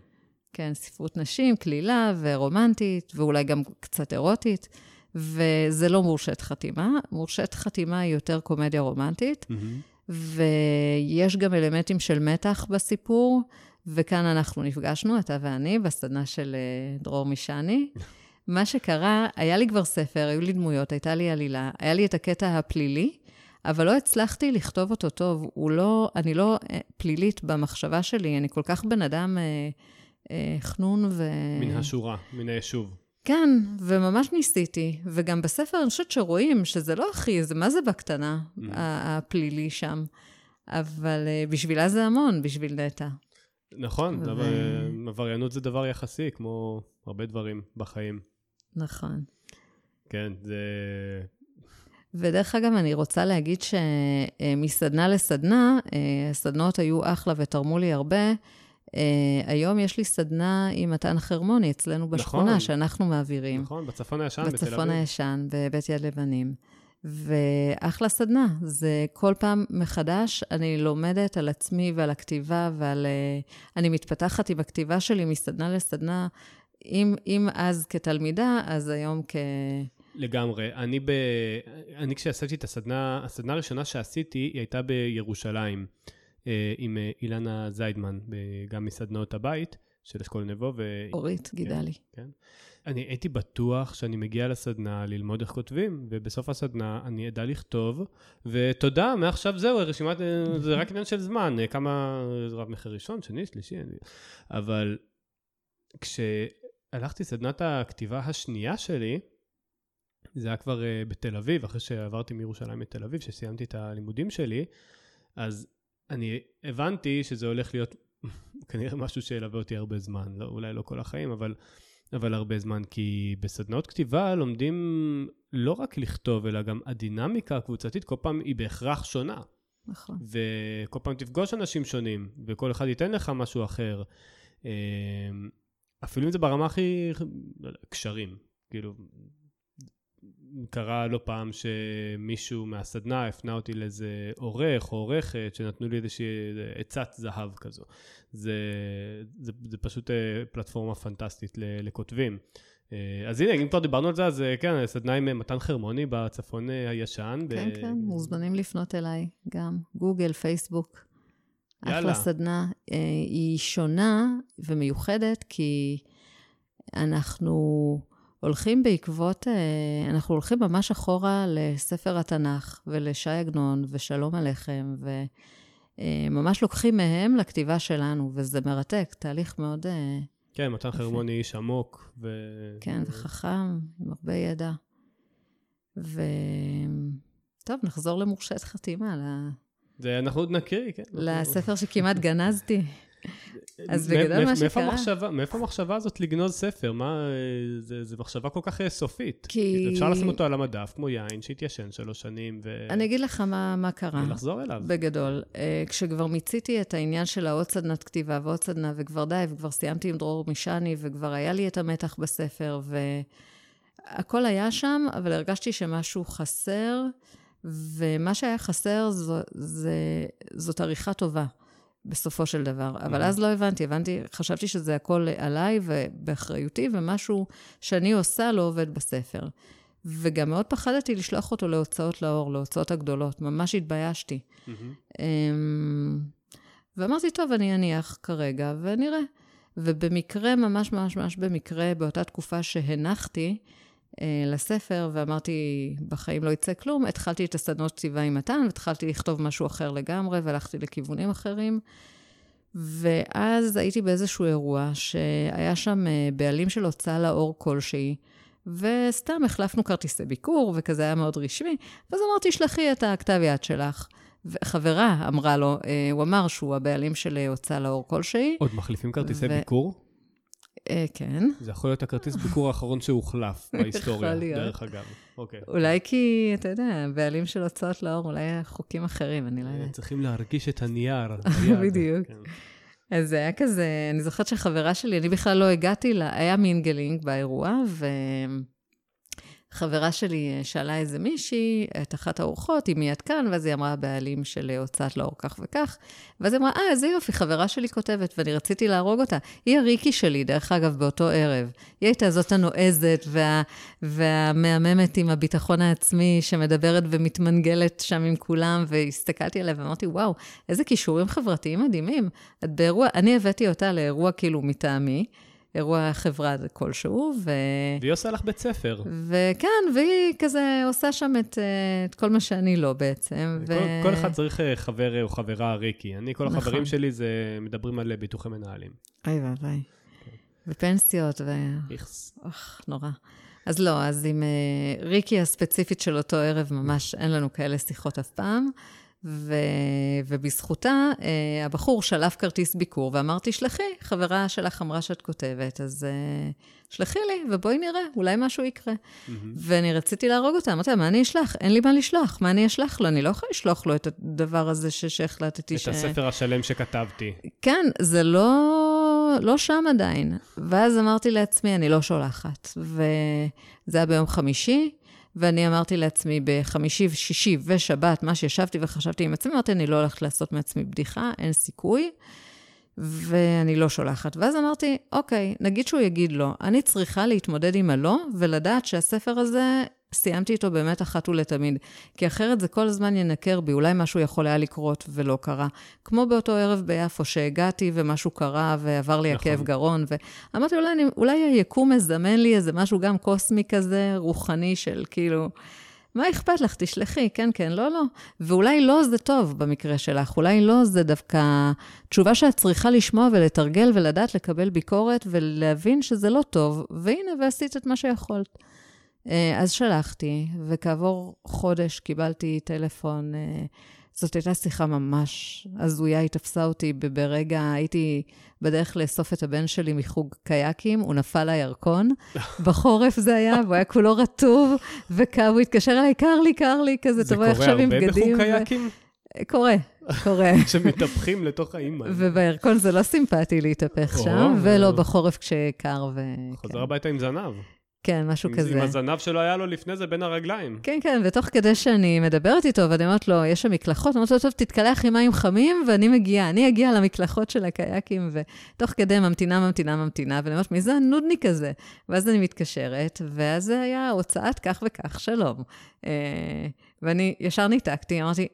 כן, ספרות נשים, קלילה ורומנטית, ואולי גם קצת אירוטית. וזה לא מורשית חתימה. מורשית חתימה היא יותר קומדיה רומנטית, mm-hmm. ויש גם אלמנטים של מתח בסיפור, וכאן אנחנו נפגשנו, אתה ואני, בסדנה של אה, דרור משני. [LAUGHS] מה שקרה, היה לי כבר ספר, היו לי דמויות, הייתה לי עלילה, היה לי את הקטע הפלילי, אבל לא הצלחתי לכתוב אותו טוב. הוא לא, אני לא אה, פלילית במחשבה שלי, אני כל כך בן אדם אה, אה, חנון ו... מן השורה, מן היישוב. כן, וממש ניסיתי. וגם בספר אני חושבת שרואים שזה לא הכי, זה מה זה בקטנה, mm. הפלילי שם. אבל uh, בשבילה זה המון, בשביל נטע. נכון, ו... עבריינות זה דבר יחסי, כמו הרבה דברים בחיים. נכון. כן, זה... ודרך אגב, אני רוצה להגיד שמסדנה לסדנה, אה, הסדנות היו אחלה ותרמו לי הרבה. Uh, היום יש לי סדנה עם מתן חרמוני אצלנו בשכונה, נכון, שאנחנו מעבירים. נכון, בצפון הישן בתל אביב. בצפון הישן, בבית יד לבנים. ואחלה סדנה. זה כל פעם מחדש, אני לומדת על עצמי ועל הכתיבה ועל... Uh, אני מתפתחת עם הכתיבה שלי מסדנה לסדנה. אם, אם אז כתלמידה, אז היום כ... לגמרי. אני, ב... אני כשעשיתי את הסדנה, הסדנה הראשונה שעשיתי, היא הייתה בירושלים. אה, עם אה, אילנה זיידמן, גם מסדנאות הבית של אשכול נבו. ו... אורית כן, גידלי. כן. אני הייתי בטוח שאני מגיע לסדנה ללמוד איך כותבים, ובסוף הסדנה אני אדע לכתוב, ותודה, מעכשיו זהו, רשימת, זה רק עניין של זמן, כמה, רב מחיר ראשון, שני, שלישי, אני... אבל כשהלכתי לסדנת הכתיבה השנייה שלי, זה היה כבר בתל אביב, אחרי שעברתי מירושלים לתל אביב, שסיימתי את הלימודים שלי, אז אני הבנתי שזה הולך להיות [LAUGHS] כנראה משהו שילווה אותי הרבה זמן, לא, אולי לא כל החיים, אבל, אבל הרבה זמן, כי בסדנאות כתיבה לומדים לא רק לכתוב, אלא גם הדינמיקה הקבוצתית כל פעם היא בהכרח שונה. נכון. וכל פעם תפגוש אנשים שונים, וכל אחד ייתן לך משהו אחר. אה, אפילו אם זה ברמה הכי... לא יודע, קשרים. כאילו, קרה לא פעם שמישהו מהסדנה הפנה אותי לאיזה עורך או עורכת שנתנו לי איזושהי עצת זהב כזו. זה, זה, זה פשוט אה, פלטפורמה פנטסטית לכותבים. אה, אז הנה, אם כבר דיברנו על זה, אז אה, כן, סדנה עם מתן חרמוני בצפון הישן. כן, ב... כן, מוזמנים לפנות אליי גם. גוגל, פייסבוק. יאללה. אחלה סדנה. היא שונה ומיוחדת כי אנחנו... הולכים בעקבות, אה, אנחנו הולכים ממש אחורה לספר התנ"ך ולש"י עגנון ושלום עליכם, וממש לוקחים מהם לכתיבה שלנו, וזה מרתק, תהליך מאוד... אה, כן, מתן חרמוני איש עמוק. ו... כן, וחכם, עם הרבה ידע. ו... טוב, נחזור למורשת חתימה. זה אנחנו עוד נקריא, כן. לספר שכמעט גנזתי. [LAUGHS] אז בגדול מה שקרה... המחשבה, מאיפה המחשבה הזאת לגנוז ספר? מה, זה, זה מחשבה כל כך אה, סופית. כי... אפשר לשים אותו על המדף, כמו יין שהתיישן שלוש שנים, ו... אני אגיד לך מה, מה קרה. ולחזור אליו. בגדול. אה, כשכבר מיציתי את העניין של העוד סדנת כתיבה ועוד סדנה, וכבר די, וכבר סיימתי עם דרור מישני, וכבר היה לי את המתח בספר, והכל היה שם, אבל הרגשתי שמשהו חסר, ומה שהיה חסר זו, זה, זאת עריכה טובה. בסופו של דבר. אבל אז לא הבנתי, הבנתי, חשבתי שזה הכל עליי ובאחריותי, ומשהו שאני עושה לא עובד בספר. וגם מאוד פחדתי לשלוח אותו להוצאות לאור, להוצאות הגדולות, ממש התביישתי. אמ, ואמרתי, טוב, אני אניח כרגע ונראה. ובמקרה, ממש ממש ממש במקרה, באותה תקופה שהנחתי, לספר, ואמרתי, בחיים לא יצא כלום, התחלתי את הסדנות כתיבה עם מתן, והתחלתי לכתוב משהו אחר לגמרי, והלכתי לכיוונים אחרים. ואז הייתי באיזשהו אירוע שהיה שם אה, בעלים של הוצאה לאור כלשהי, וסתם החלפנו כרטיסי ביקור, וכזה היה מאוד רשמי, ואז אמרתי, שלחי את הכתב יד שלך. וחברה אמרה לו, אה, הוא אמר שהוא הבעלים של הוצאה לאור כלשהי. עוד מחליפים כרטיסי ו... ביקור? אה, כן. זה יכול להיות הכרטיס ביקור האחרון שהוחלף [LAUGHS] בהיסטוריה, דרך אגב. אוקיי. אולי כי, אתה יודע, בעלים של הוצאות לאור, אולי חוקים אחרים, אני לא יודעת. צריכים להרגיש את הנייר. [LAUGHS] בדיוק. כן. אז זה היה כזה, אני זוכרת שהחברה שלי, אני בכלל לא הגעתי לה, היה mingling באירוע, ו... חברה שלי אה, שאלה איזה מישהי, את אחת האורחות, אם היא עד כאן, ואז היא אמרה, הבעלים של אה, הוצאה לאור כך וכך. ואז היא אמרה, אה, איזה יופי, חברה שלי כותבת, ואני רציתי להרוג אותה. היא הריקי שלי, דרך אגב, באותו ערב. היא הייתה זאת הנועזת וה, והמהממת עם הביטחון העצמי, שמדברת ומתמנגלת שם עם כולם, והסתכלתי עליה ואמרתי, וואו, איזה כישורים חברתיים מדהימים. את באירוע, אני הבאתי אותה לאירוע כאילו מטעמי. אירוע חברה כלשהו, ו... והיא עושה לך בית ספר. וכן, והיא כזה עושה שם את, אה, את כל מה שאני לא בעצם. ו... כל, כל אחד צריך אה, חבר או חברה ריקי. אני, כל החברים נכון. שלי זה מדברים על ביטוחי מנהלים. אוי ואבוי. כן. ופנסיות, ו... איכס. אוח, נורא. אז לא, אז עם ריקי הספציפית של אותו ערב, ממש אין לנו כאלה שיחות אף פעם. ו... ובזכותה, אה, הבחור שלף כרטיס ביקור, ואמרתי, שלחי, חברה שלך אמרה שאת כותבת, אז אה, שלחי לי, ובואי נראה, אולי משהו יקרה. Mm-hmm. ואני רציתי להרוג אותה, אמרתי לה, מה אני אשלח? אין לי מה לשלוח, מה אני אשלח לו? אני לא יכולה לשלוח לו את הדבר הזה שהחלטתי ש... את הספר השלם שכתבתי. כן, זה לא, לא שם עדיין. ואז אמרתי לעצמי, אני לא שולחת. וזה היה ביום חמישי, ואני אמרתי לעצמי בחמישי, שישי ושבת, מה שישבתי וחשבתי עם עצמי, אמרתי, אני לא הולכת לעשות מעצמי בדיחה, אין סיכוי, ואני לא שולחת. ואז אמרתי, אוקיי, נגיד שהוא יגיד לא, אני צריכה להתמודד עם הלא, ולדעת שהספר הזה סיימתי איתו באמת אחת ולתמיד. כי אחרת זה כל הזמן ינקר בי, אולי משהו יכול היה לקרות ולא קרה. כמו באותו ערב ביפו, שהגעתי ומשהו קרה ועבר לי נכון. הכאב גרון, ואמרתי, אולי, אני, אולי היקום מזמן לי איזה משהו גם קוסמי כזה, רוחני של כאילו... מה אכפת לך? תשלחי, כן, כן, לא, לא. ואולי לא זה טוב במקרה שלך, אולי לא זה דווקא תשובה שאת צריכה לשמוע ולתרגל ולדעת לקבל ביקורת ולהבין שזה לא טוב, והנה, ועשית את מה שיכולת. אה, אז שלחתי, וכעבור חודש קיבלתי טלפון. אה, זאת הייתה שיחה ממש הזויה, היא תפסה אותי ברגע, הייתי בדרך לאסוף את הבן שלי מחוג קייקים, הוא נפל לירקון, [LAUGHS] בחורף זה היה, והוא היה כולו רטוב וקר, הוא התקשר אליי, קר לי, קר לי, כזה, תבואי עכשיו עם בגדים. זה קורה הרבה בחוג קייקים? קורה, קורה. [LAUGHS] שמתהפכים לתוך האימא. ובירקון זה לא סימפטי להתהפך שם, ולא בחורף כשקר ו... חוזר הביתה עם זנב. כן, משהו כזה. עם הזנב שלו היה לו לפני זה בין הרגליים. כן, כן, ותוך כדי שאני מדברת איתו, ואני אומרת לו, יש שם מקלחות, אני אומרת לו, טוב, תתקלח עם מים חמים, ואני מגיעה. אני אגיע למקלחות של הקייקים, ותוך כדי ממתינה, ממתינה, ממתינה, ואני אומרת, מי זה הנודניק הזה? ואז אני מתקשרת, ואז זה היה הוצאת כך וכך, שלום. אה, ואני ישר ניתקתי, אמרתי,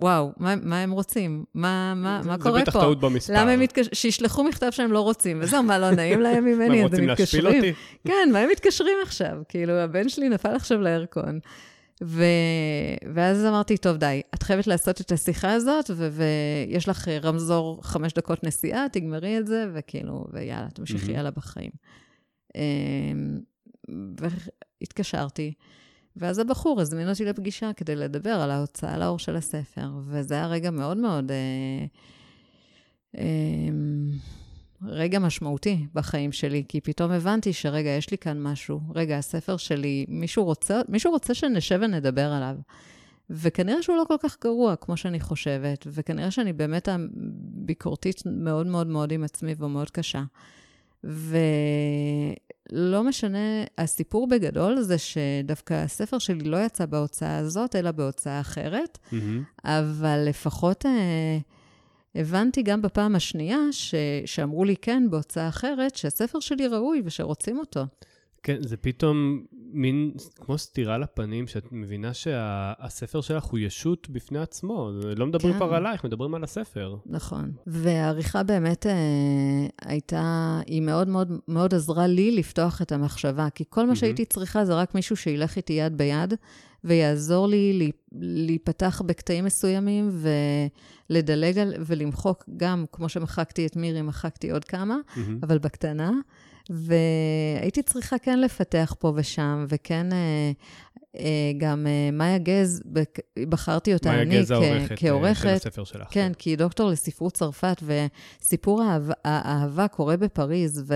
וואו, מה, מה הם רוצים? מה, מה, מה קורה פה? זה בטח טעות במספר. למה הם מתקשרים? שישלחו מכתב שהם לא רוצים, וזהו, מה, לא נעים להם ממני, [LAUGHS] מה, הם רוצים להשפיל אותי? כן, מה הם מתקשרים עכשיו? כאילו, הבן שלי נפל עכשיו לירקון. ו... ואז אמרתי, טוב, די, את חייבת לעשות את השיחה הזאת, ו... ויש לך רמזור חמש דקות נסיעה, תגמרי את זה, וכאילו, ויאללה, תמשיכי הלאה בחיים. אמ, והתקשרתי. ואז הבחור הזמין אותי לפגישה כדי לדבר על ההוצאה לאור של הספר, וזה היה רגע מאוד מאוד... אה, אה, רגע משמעותי בחיים שלי, כי פתאום הבנתי שרגע, יש לי כאן משהו. רגע, הספר שלי, מישהו רוצה, מישהו רוצה שנשב ונדבר עליו. וכנראה שהוא לא כל כך גרוע כמו שאני חושבת, וכנראה שאני באמת ביקורתית מאוד מאוד מאוד עם עצמי ומאוד קשה. ו... לא משנה, הסיפור בגדול זה שדווקא הספר שלי לא יצא בהוצאה הזאת, אלא בהוצאה אחרת, mm-hmm. אבל לפחות אה, הבנתי גם בפעם השנייה, ש, שאמרו לי כן, בהוצאה אחרת, שהספר שלי ראוי ושרוצים אותו. כן, זה פתאום מין, כמו סטירה לפנים, שאת מבינה שהספר שה, שלך הוא ישות בפני עצמו. לא מדברים כן. כבר עלייך, מדברים על הספר. נכון. והעריכה באמת אה, הייתה, היא מאוד מאוד מאוד עזרה לי לפתוח את המחשבה, כי כל מה mm-hmm. שהייתי צריכה זה רק מישהו שילך איתי יד ביד, ויעזור לי להיפתח בקטעים מסוימים ולדלג על, ולמחוק גם, כמו שמחקתי את מירי, מחקתי עוד כמה, mm-hmm. אבל בקטנה. והייתי צריכה כן לפתח פה ושם, וכן אה, אה, גם אה, מאיה גז, בחרתי אותה אני כעורכת. מאיה גז העורכת של הספר שלך. כן, כן, כי היא דוקטור לספרות צרפת, וסיפור האהבה קורה בפריז, ו...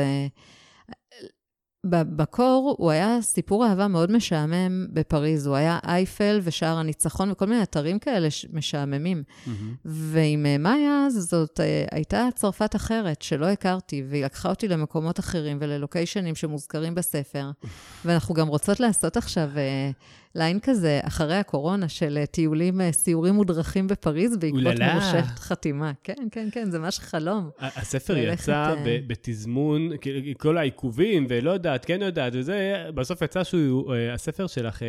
בקור הוא היה סיפור אהבה מאוד משעמם בפריז. הוא היה אייפל ושער הניצחון וכל מיני אתרים כאלה משעממים. Mm-hmm. ועם אה, מאיה זאת אה, הייתה צרפת אחרת שלא הכרתי, והיא לקחה אותי למקומות אחרים וללוקיישנים שמוזכרים בספר. ואנחנו גם רוצות לעשות עכשיו... ליין כזה, אחרי הקורונה, של אה, טיולים, אה, סיורים מודרכים בפריז בעקבות מורשת חתימה. כן, כן, כן, זה ממש חלום. הספר יצא אה, בתזמון, כל העיכובים, ולא יודעת, כן יודעת, וזה, בסוף יצא שהוא, הספר שלך,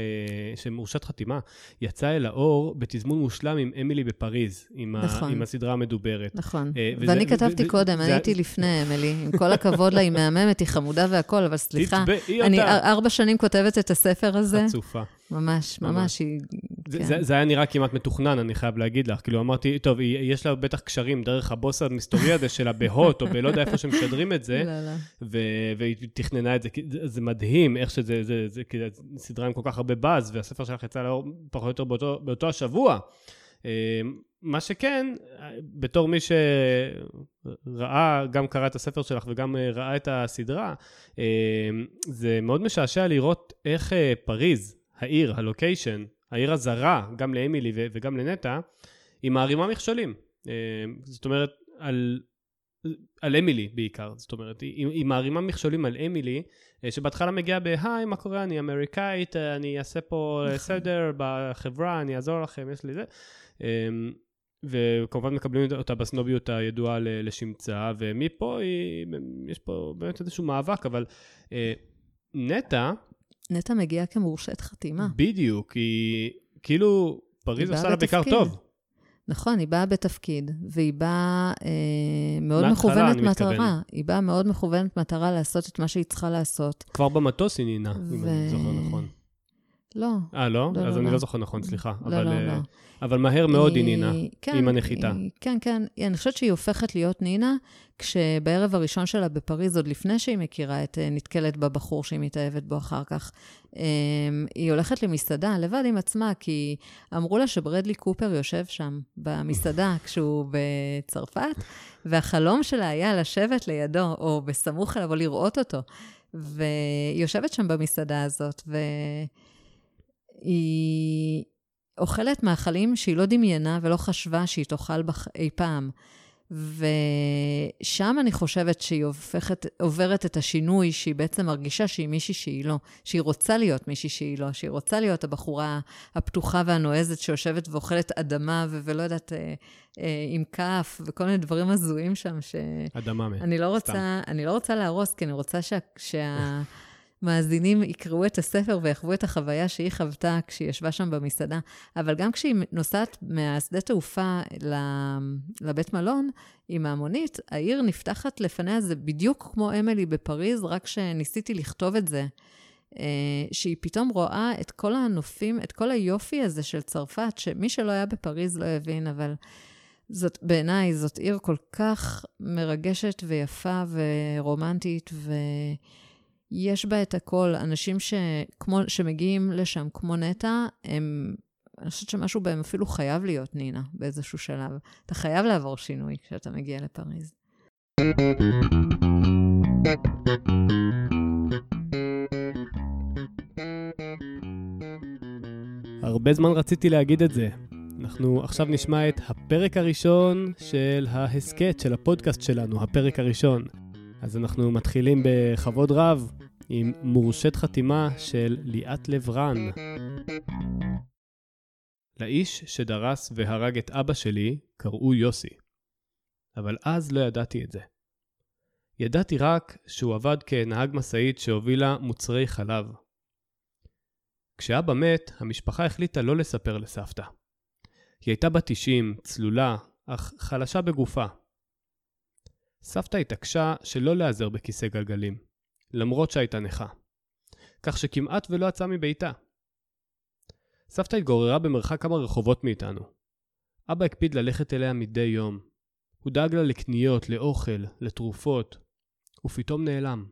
שמורשת חתימה, יצא אל האור בתזמון מושלם עם אמילי בפריז, עם, נכון. ה, עם הסדרה המדוברת. נכון. וזה, ואני כתבתי ו- קודם, אני הייתי לפני אמילי. עם כל הכבוד לה, היא מהממת, היא חמודה והכול, אבל סליחה, אני ארבע שנים כותבת את הספר הזה. חצופה. ממש, ממש, היא... זה, כן. זה, זה היה נראה כמעט מתוכנן, אני חייב להגיד לך. כאילו, אמרתי, טוב, יש לה בטח קשרים דרך הבוס המסתורי הזה שלה בהוט, או [LAUGHS] בלא יודע איפה שמשדרים את זה, לא, לא. ו- והיא תכננה את זה. זה, מדהים איך שזה, זה, זה, זה, סדרה עם כל כך הרבה באז, והספר שלך יצא לאור פחות או יותר באותו, באותו השבוע. אה, מה שכן, בתור מי שראה, גם קרא את הספר שלך וגם אה, ראה את הסדרה, אה, זה מאוד משעשע לראות איך פריז, העיר, הלוקיישן, העיר הזרה, גם לאמילי וגם לנטע, היא מערימה מכשולים. אה, זאת אומרת, על, על אמילי בעיקר, זאת אומרת, היא, היא מערימה מכשולים על אמילי, אה, שבהתחלה מגיעה ב"היי, מה קורה, אני אמריקאית, אני אעשה פה נכון. סדר בחברה, אני אעזור לכם, יש לי זה. אה, וכמובן מקבלים אותה בסנוביות הידועה לשמצה, ומפה היא, יש פה באמת איזשהו מאבק, אבל נטע, נטע מגיעה כמורשת חתימה. בדיוק, היא כאילו, פריז עושה לה בעיקר טוב. נכון, היא באה בתפקיד, והיא באה אה, מאוד מכוונת מטרה. מתכוון. היא באה מאוד מכוונת מטרה לעשות את מה שהיא צריכה לעשות. כבר במטוס היא נינה, ו... אם אני זוכר נכון. לא. אה, לא? לא, אז לא, אני לא. לא זוכר נכון, סליחה. לא, אבל, לא, לא. אבל מהר מאוד היא נינה, כן, עם הנחיתה. היא- כן, כן. אני חושבת שהיא הופכת להיות נינה, כשבערב הראשון שלה בפריז, עוד לפני שהיא מכירה את, אה, נתקלת בבחור שהיא מתאהבת בו אחר כך, אה, היא הולכת למסעדה לבד עם עצמה, כי אמרו לה שברדלי קופר יושב שם, במסעדה, כשהוא בצרפת, והחלום שלה היה לשבת לידו, או בסמוך אליו, או לראות אותו. והיא יושבת שם במסעדה הזאת, והיא אוכלת מאכלים שהיא לא דמיינה ולא חשבה שהיא תאכל בח... אי פעם. ושם אני חושבת שהיא הופכת, עוברת את השינוי, שהיא בעצם מרגישה שהיא מישהי שהיא לא, שהיא רוצה להיות מישהי שהיא לא, שהיא רוצה להיות הבחורה הפתוחה והנועזת שיושבת ואוכלת אדמה ו- ולא יודעת, אה, אה, עם כף וכל מיני דברים הזויים שם, ש... אדמה מת. אני לא רוצה, אני לא רוצה להרוס, כי אני רוצה שה, שהמאזינים יקראו את הספר ויחוו את החוויה שהיא חוותה כשהיא ישבה שם במסעדה. אבל גם כשהיא נוסעת מהשדה תעופה לבית מלון עם המונית, העיר נפתחת לפניה, זה בדיוק כמו אמילי בפריז, רק שניסיתי לכתוב את זה. אה, שהיא פתאום רואה את כל הנופים, את כל היופי הזה של צרפת, שמי שלא היה בפריז לא הבין, אבל זאת, בעיניי, זאת עיר כל כך מרגשת ויפה ורומנטית, ויש בה את הכל. אנשים שכמו, שמגיעים לשם, כמו נטע, הם... אני חושבת שמשהו בהם אפילו חייב להיות נינה באיזשהו שלב. אתה חייב לעבור שינוי כשאתה מגיע לפריז. הרבה זמן רציתי להגיד את זה. אנחנו עכשיו נשמע את הפרק הראשון של ההסכת, של הפודקאסט שלנו, הפרק הראשון. אז אנחנו מתחילים בכבוד רב עם מורשת חתימה של ליאת לב-רן. לאיש שדרס והרג את אבא שלי קראו יוסי. אבל אז לא ידעתי את זה. ידעתי רק שהוא עבד כנהג משאית שהובילה מוצרי חלב. כשאבא מת, המשפחה החליטה לא לספר לסבתא. היא הייתה בת 90, צלולה, אך חלשה בגופה. סבתא התעקשה שלא להיעזר בכיסא גלגלים, למרות שהייתה נכה, כך שכמעט ולא יצאה מביתה. סבתא התגוררה במרחק כמה רחובות מאיתנו. אבא הקפיד ללכת אליה מדי יום. הוא דאג לה לקניות, לאוכל, לתרופות, ופתאום נעלם.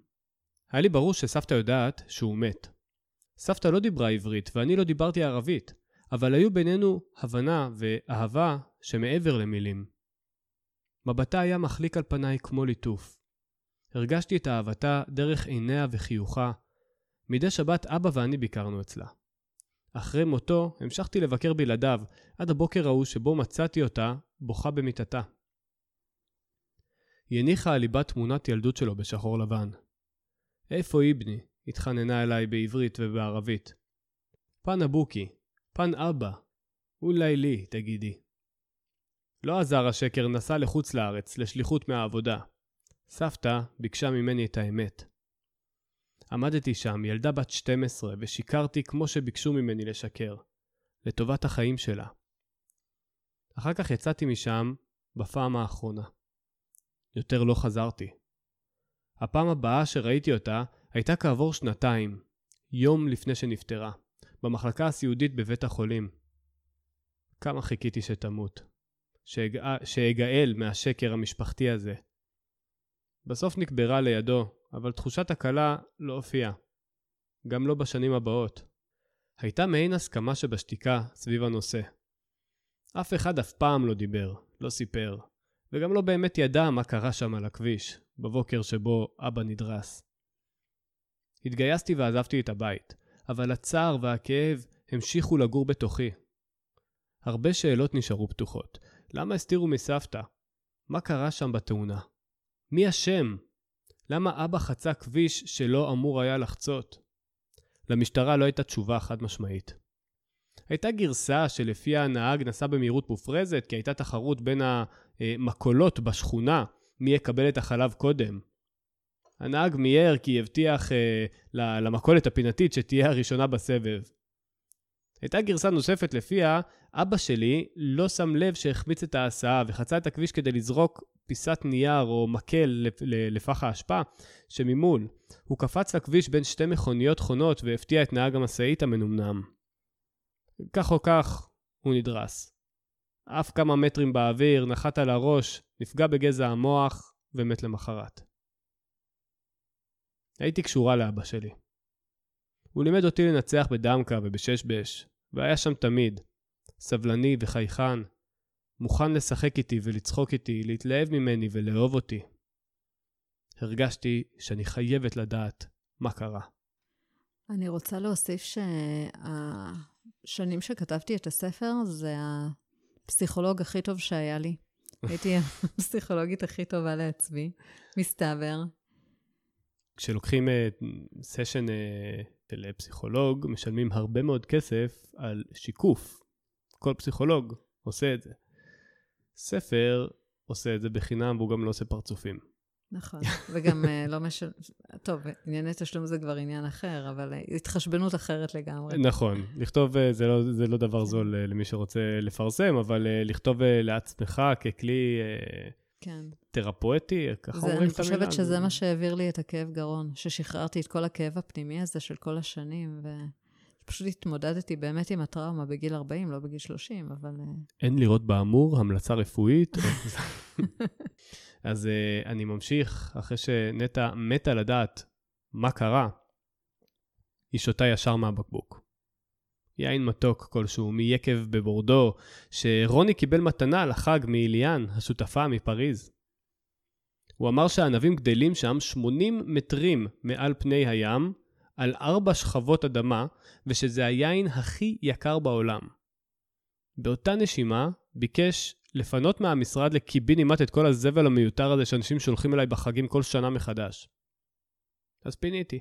היה לי ברור שסבתא יודעת שהוא מת. סבתא לא דיברה עברית ואני לא דיברתי ערבית, אבל היו בינינו הבנה ואהבה שמעבר למילים. מבטה היה מחליק על פניי כמו ליטוף. הרגשתי את אהבתה דרך עיניה וחיוכה. מדי שבת אבא ואני ביקרנו אצלה. אחרי מותו המשכתי לבקר בלעדיו עד הבוקר ההוא שבו מצאתי אותה בוכה במיטתה. היא הניחה על ליבה תמונת ילדות שלו בשחור לבן. איפה איבני? התחננה אליי בעברית ובערבית. פן אבוקי, פן אבא, אולי לי, תגידי. לא עזר השקר, נסע לחוץ לארץ, לשליחות מהעבודה. סבתא ביקשה ממני את האמת. עמדתי שם, ילדה בת 12, ושיקרתי כמו שביקשו ממני לשקר, לטובת החיים שלה. אחר כך יצאתי משם בפעם האחרונה. יותר לא חזרתי. הפעם הבאה שראיתי אותה הייתה כעבור שנתיים, יום לפני שנפטרה, במחלקה הסיעודית בבית החולים. כמה חיכיתי שתמות. שאגאל מהשקר המשפחתי הזה. בסוף נקברה לידו, אבל תחושת הקלה לא הופיעה. גם לא בשנים הבאות. הייתה מעין הסכמה שבשתיקה סביב הנושא. אף אחד אף פעם לא דיבר, לא סיפר, וגם לא באמת ידע מה קרה שם על הכביש, בבוקר שבו אבא נדרס. התגייסתי ועזבתי את הבית, אבל הצער והכאב המשיכו לגור בתוכי. הרבה שאלות נשארו פתוחות. למה הסתירו מסבתא? מה קרה שם בתאונה? מי אשם? למה אבא חצה כביש שלא אמור היה לחצות? למשטרה לא הייתה תשובה חד משמעית. הייתה גרסה שלפיה הנהג נסע במהירות מופרזת כי הייתה תחרות בין המקולות בשכונה מי יקבל את החלב קודם. הנהג מיהר כי הבטיח אה, למכולת הפינתית שתהיה הראשונה בסבב. הייתה גרסה נוספת לפיה אבא שלי לא שם לב שהחמיץ את ההסעה וחצה את הכביש כדי לזרוק פיסת נייר או מקל לפח האשפה שממול. הוא קפץ לכביש בין שתי מכוניות חונות והפתיע את נהג המשאית המנומנם. כך או כך, הוא נדרס. עף כמה מטרים באוויר, נחת על הראש, נפגע בגזע המוח ומת למחרת. הייתי קשורה לאבא שלי. הוא לימד אותי לנצח בדמקה ובשש-בש, והיה שם תמיד. סבלני וחייכן, מוכן לשחק איתי ולצחוק איתי, להתלהב ממני ולאהוב אותי. הרגשתי שאני חייבת לדעת מה קרה. אני רוצה להוסיף שהשנים שכתבתי את הספר זה הפסיכולוג הכי טוב שהיה לי. [LAUGHS] הייתי הפסיכולוגית הכי טובה לעצמי, מסתבר. כשלוקחים סשן uh, uh, של פסיכולוג, משלמים הרבה מאוד כסף על שיקוף. כל פסיכולוג עושה את זה. ספר עושה את זה בחינם, והוא גם לא עושה פרצופים. נכון, וגם uh, לא משנה, טוב, ענייני תשלום זה כבר עניין אחר, אבל uh, התחשבנות אחרת לגמרי. נכון, לכתוב uh, זה לא, זה לא דבר זול uh, למי שרוצה לפרסם, אבל לכתוב לעצמך ככלי כן. תרפואטי, ככה אומרים את המילה. אני חושבת שזה מה שהעביר לי את הכאב גרון, ששחררתי את כל הכאב הפנימי הזה של כל השנים, ופשוט התמודדתי באמת עם הטראומה בגיל 40, לא בגיל 30, אבל... אין לראות באמור המלצה רפואית. [LAUGHS] אז uh, אני ממשיך, אחרי שנטע מתה לדעת מה קרה, היא שותה ישר מהבקבוק. יין מתוק כלשהו מיקב בבורדו, שרוני קיבל מתנה לחג מאיליאן, השותפה מפריז. הוא אמר שהענבים גדלים שם 80 מטרים מעל פני הים, על ארבע שכבות אדמה, ושזה היין הכי יקר בעולם. באותה נשימה, ביקש לפנות מהמשרד לקיבינימט את כל הזבל המיותר הזה שאנשים שולחים אליי בחגים כל שנה מחדש. אז פיניתי.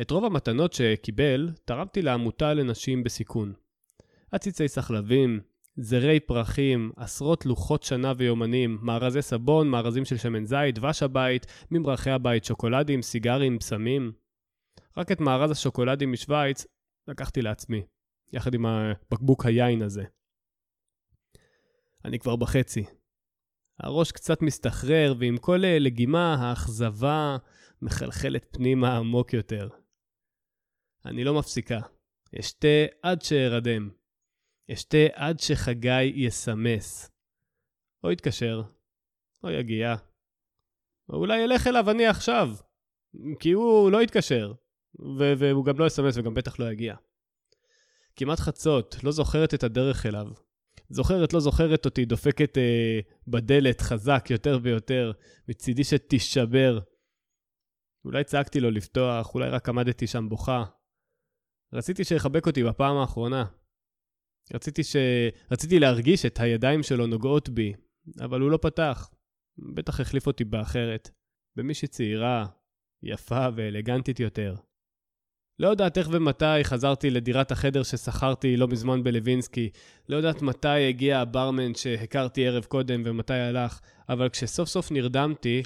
את רוב המתנות שקיבל תרמתי לעמותה לנשים בסיכון. עציצי סחלבים, זרי פרחים, עשרות לוחות שנה ויומנים, מארזי סבון, מארזים של שמן זית, דבש הבית, ממרחי הבית, שוקולדים, סיגרים, פסמים. רק את מארז השוקולדים משוויץ לקחתי לעצמי, יחד עם הבקבוק היין הזה. אני כבר בחצי. הראש קצת מסתחרר, ועם כל לגימה האכזבה מחלחלת פנימה עמוק יותר. אני לא מפסיקה. אשתה עד שארדם. אשתה עד שחגי יסמס. או יתקשר, או יגיע. או אולי ילך אליו אני עכשיו, כי הוא לא יתקשר, ו- והוא גם לא יסמס וגם בטח לא יגיע. כמעט חצות, לא זוכרת את הדרך אליו. זוכרת, לא זוכרת אותי, דופקת אה, בדלת חזק יותר ויותר, מצידי שתישבר. אולי צעקתי לו לפתוח, אולי רק עמדתי שם בוכה, רציתי שיחבק אותי בפעם האחרונה. רציתי ש... רציתי להרגיש את הידיים שלו נוגעות בי, אבל הוא לא פתח. בטח החליף אותי באחרת. במישהי צעירה, יפה ואלגנטית יותר. לא יודעת איך ומתי חזרתי לדירת החדר ששכרתי לא מזמן בלווינסקי. לא יודעת מתי הגיע הברמן שהכרתי ערב קודם ומתי הלך, אבל כשסוף סוף נרדמתי...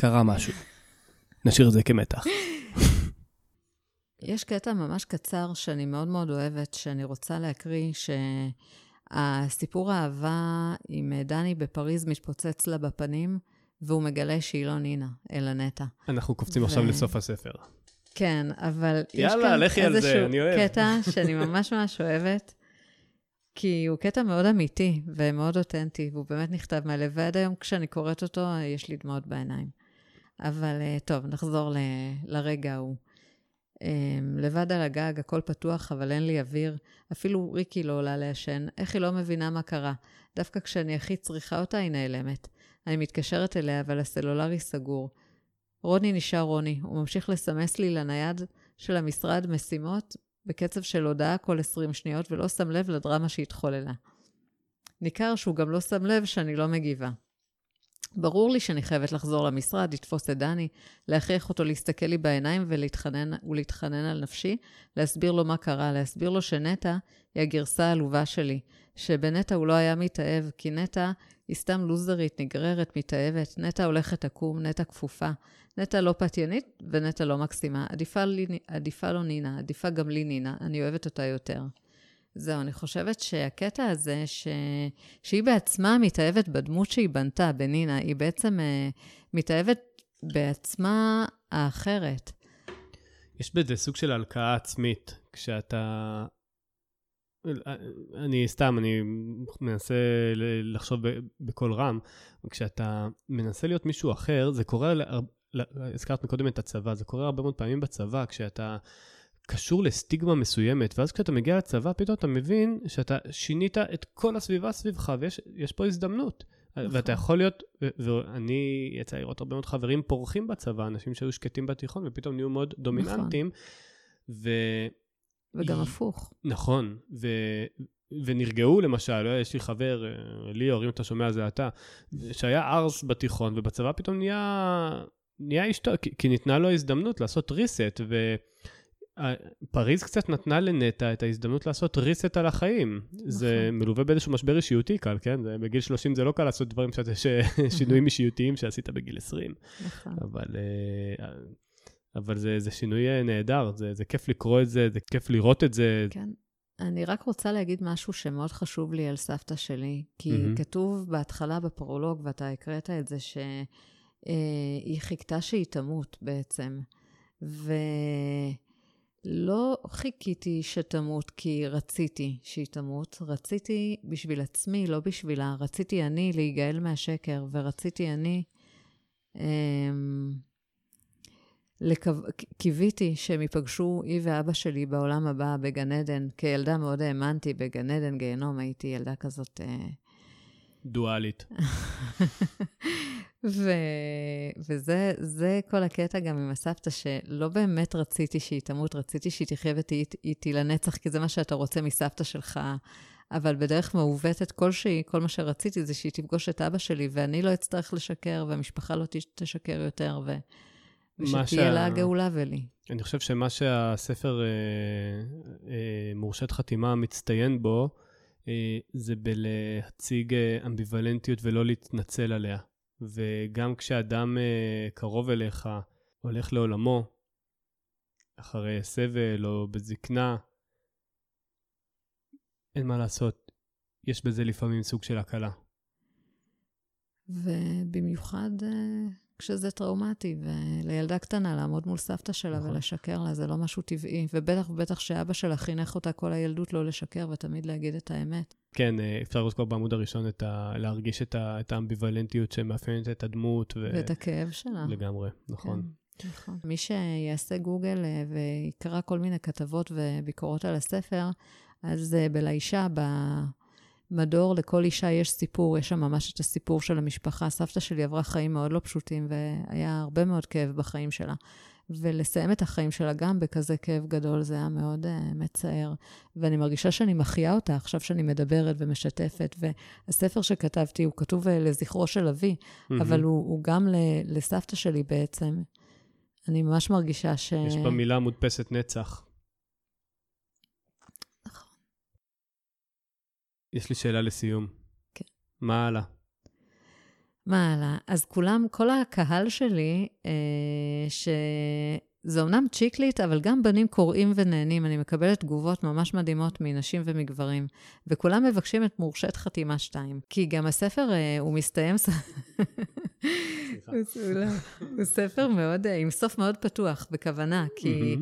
קרה משהו. נשאיר את זה כמתח. [LAUGHS] יש קטע ממש קצר שאני מאוד מאוד אוהבת, שאני רוצה להקריא, שהסיפור האהבה עם דני בפריז מתפוצץ לה בפנים, והוא מגלה שהיא לא נינה, אלא נטע. אנחנו קופצים ו... עכשיו לסוף הספר. כן, אבל יאללה, יש כאן איזשהו קטע שאני ממש ממש אוהבת, כי הוא קטע מאוד אמיתי ומאוד אותנטי, והוא באמת נכתב מהלב, ועד היום כשאני קוראת אותו, יש לי דמעות בעיניים. אבל אה, טוב, נחזור ל... לרגע ההוא. אמ, לבד על הגג, הכל פתוח, אבל אין לי אוויר. אפילו ריקי לא עולה לעשן. איך היא לא מבינה מה קרה? דווקא כשאני הכי צריכה אותה, היא נעלמת. אני מתקשרת אליה, אבל הסלולרי סגור. רוני נשאר רוני. הוא ממשיך לסמס לי לנייד של המשרד משימות בקצב של הודעה כל 20 שניות, ולא שם לב לדרמה שהתחוללה. ניכר שהוא גם לא שם לב שאני לא מגיבה. ברור לי שאני חייבת לחזור למשרד, לתפוס את דני, להכריח אותו להסתכל לי בעיניים ולהתחנן, ולהתחנן על נפשי, להסביר לו מה קרה, להסביר לו שנטע היא הגרסה העלובה שלי, שבנטע הוא לא היה מתאהב, כי נטע היא סתם לוזרית, נגררת, מתאהבת, נטע הולכת עקום, נטע כפופה, נטע לא פתיינית ונטע לא מקסימה. עדיפה, לי, עדיפה לו נינה, עדיפה גם לי נינה, אני אוהבת אותה יותר. זהו, אני חושבת שהקטע הזה, ש... שהיא בעצמה מתאהבת בדמות שהיא בנתה, בנינה, היא בעצם uh, מתאהבת בעצמה האחרת. יש בזה סוג של הלקאה עצמית, כשאתה... אני סתם, אני מנסה לחשוב בקול רם, כשאתה מנסה להיות מישהו אחר, זה קורה, הזכרת מקודם את הצבא, זה קורה הרבה מאוד פעמים בצבא, כשאתה קשור לסטיגמה מסוימת, ואז כשאתה מגיע לצבא, פתאום אתה מבין שאתה שינית את כל הסביבה סביבך, ויש פה הזדמנות. נכון. ואתה יכול להיות, ואני יצא לראות הרבה מאוד חברים פורחים בצבא, אנשים שהיו שקטים בתיכון, ופתאום נהיו מאוד דומיננטיים. נכון. ו... וגם. הפוך. נכון, ו... ונרגעו למשל, לא, יש לי חבר, אה, ליאור, אם אתה שומע זה אתה, שהיה ארס בתיכון, ובצבא פתאום נהיה, נהיה אשתו, כי, כי ניתנה לו הזדמנות לעשות reset, ו... פריז קצת נתנה לנטע את ההזדמנות לעשות reset על החיים. נכון. זה מלווה באיזשהו משבר אישיותי קל, כן? זה, בגיל 30 זה לא קל לעשות דברים שאתה, ש... [LAUGHS] שינויים אישיותיים שעשית בגיל 20. נכון. אבל, אה, אבל זה, זה שינוי אה, נהדר, זה, זה כיף לקרוא את זה, זה כיף לראות את זה. כן. אני רק רוצה להגיד משהו שמאוד חשוב לי על סבתא שלי, כי mm-hmm. כתוב בהתחלה בפרולוג, ואתה הקראת את זה, שהיא אה, חיכתה שהיא תמות בעצם. ו... לא חיכיתי שתמות כי רציתי שהיא תמות, רציתי בשביל עצמי, לא בשבילה. רציתי אני להיגאל מהשקר, ורציתי אני... אמ, לקו... קיוויתי שהם ייפגשו, היא ואבא שלי, בעולם הבא, בגן עדן. כילדה מאוד האמנתי בגן עדן, גיהנום, הייתי ילדה כזאת... אה, דואלית. [LAUGHS] ו... וזה כל הקטע גם עם הסבתא, שלא באמת רציתי שהיא תמות, רציתי שהיא תחיה ותהיי איתי לנצח, כי זה מה שאתה רוצה מסבתא שלך. אבל בדרך מעוותת כלשהי, כל מה שרציתי זה שהיא תפגוש את אבא שלי, ואני לא אצטרך לשקר, והמשפחה לא תשקר יותר, ו... ושתהיה שה... לה גאולה ולי. אני חושב שמה שהספר אה, אה, מורשת חתימה מצטיין בו, אה, זה בלהציג אה, אמביוולנטיות ולא להתנצל עליה. וגם כשאדם אה, קרוב אליך הולך לעולמו, אחרי סבל או בזקנה, אין מה לעשות, יש בזה לפעמים סוג של הקלה. ובמיוחד כשזה טראומטי, ולילדה קטנה לעמוד מול סבתא שלה נכון. ולשקר לה, זה לא משהו טבעי. ובטח ובטח שאבא שלה חינך אותה כל הילדות לא לשקר ותמיד להגיד את האמת. כן, אה, אפשר לראות כבר בעמוד הראשון את ה... להרגיש את, ה... את האמביוולנטיות שמאפיינת את הדמות. ו... ואת הכאב שלה. לגמרי, נכון. כן, נכון. מי שיעשה גוגל אה, ויקרא כל מיני כתבות וביקורות על הספר, אז אה, בלאישה, ב... מדור, לכל אישה יש סיפור, יש שם ממש את הסיפור של המשפחה. סבתא שלי עברה חיים מאוד לא פשוטים, והיה הרבה מאוד כאב בחיים שלה. ולסיים את החיים שלה גם בכזה כאב גדול, זה היה מאוד uh, מצער. ואני מרגישה שאני מחיה אותה עכשיו שאני מדברת ומשתפת. והספר שכתבתי, הוא כתוב uh, לזכרו של אבי, mm-hmm. אבל הוא, הוא גם לסבתא שלי בעצם. אני ממש מרגישה ש... יש במילה מודפסת נצח. יש לי שאלה לסיום. כן. מה הלאה? מה הלאה? אז כולם, כל הקהל שלי, אה, שזה אומנם צ'יקלית, אבל גם בנים קוראים ונהנים. אני מקבלת תגובות ממש מדהימות מנשים ומגברים, וכולם מבקשים את מורשת חתימה 2. כי גם הספר, אה, הוא מסתיים... [LAUGHS] הוא ספר מאוד, אה, עם סוף מאוד פתוח, בכוונה, כי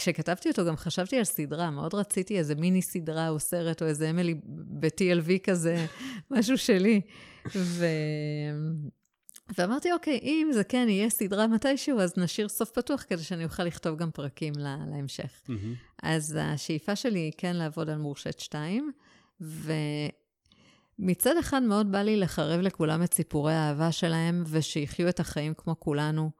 כשכתבתי אותו גם חשבתי על סדרה, מאוד רציתי איזה מיני סדרה או סרט או איזה אמילי ב-TLV כזה, [LAUGHS] משהו שלי. ו... ואמרתי, אוקיי, אם זה כן יהיה סדרה מתישהו, אז נשאיר סוף פתוח כדי שאני אוכל לכתוב גם פרקים לה, להמשך. Mm-hmm. אז השאיפה שלי היא כן לעבוד על מורשת 2, ומצד אחד מאוד בא לי לחרב לכולם את סיפורי האהבה שלהם, ושיחיו את החיים כמו כולנו.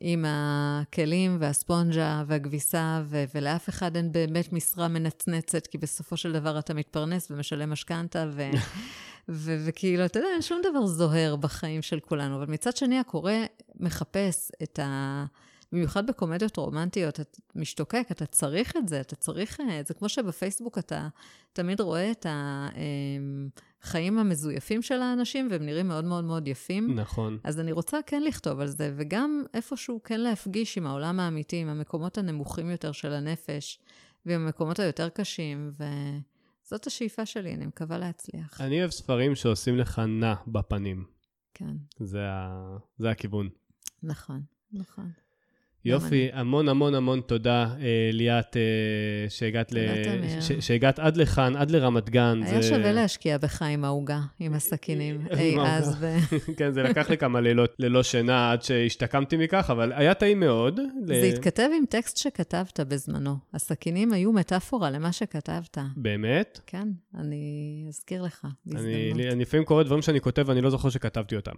עם הכלים והספונג'ה והכביסה, ו- ולאף אחד אין באמת משרה מנצנצת, כי בסופו של דבר אתה מתפרנס ומשלם משכנתה, ו- [LAUGHS] ו- וכאילו, אתה יודע, אין שום דבר זוהר בחיים של כולנו. אבל מצד שני, הקורא מחפש את ה... במיוחד בקומדיות רומנטיות, אתה משתוקק, אתה צריך את זה, אתה צריך... אה, זה כמו שבפייסבוק אתה תמיד רואה את החיים המזויפים של האנשים, והם נראים מאוד מאוד מאוד יפים. נכון. אז אני רוצה כן לכתוב על זה, וגם איפשהו כן להפגיש עם העולם האמיתי, עם המקומות הנמוכים יותר של הנפש, ועם המקומות היותר קשים, ו... זאת השאיפה שלי, אני מקווה להצליח. אני אוהב ספרים שעושים לך נע בפנים. כן. זה, ה... זה הכיוון. נכון, נכון. יופי, המון המון המון תודה, אה, ליאת, אה, שהגעת, ל... ש... שהגעת עד לכאן, עד לרמת גן. היה זה... שווה להשקיע בך עם העוגה, עם הסכינים, [LAUGHS] אי אז. ו... [LAUGHS] כן, זה לקח לי כמה לילות ללא שינה עד שהשתקמתי מכך, אבל היה טעים מאוד. זה ל... התכתב עם טקסט שכתבת בזמנו. הסכינים היו מטאפורה למה שכתבת. באמת? כן, אני אזכיר לך, בהזדמנות. אני לפעמים קורא דברים שאני כותב ואני לא זוכר שכתבתי אותם.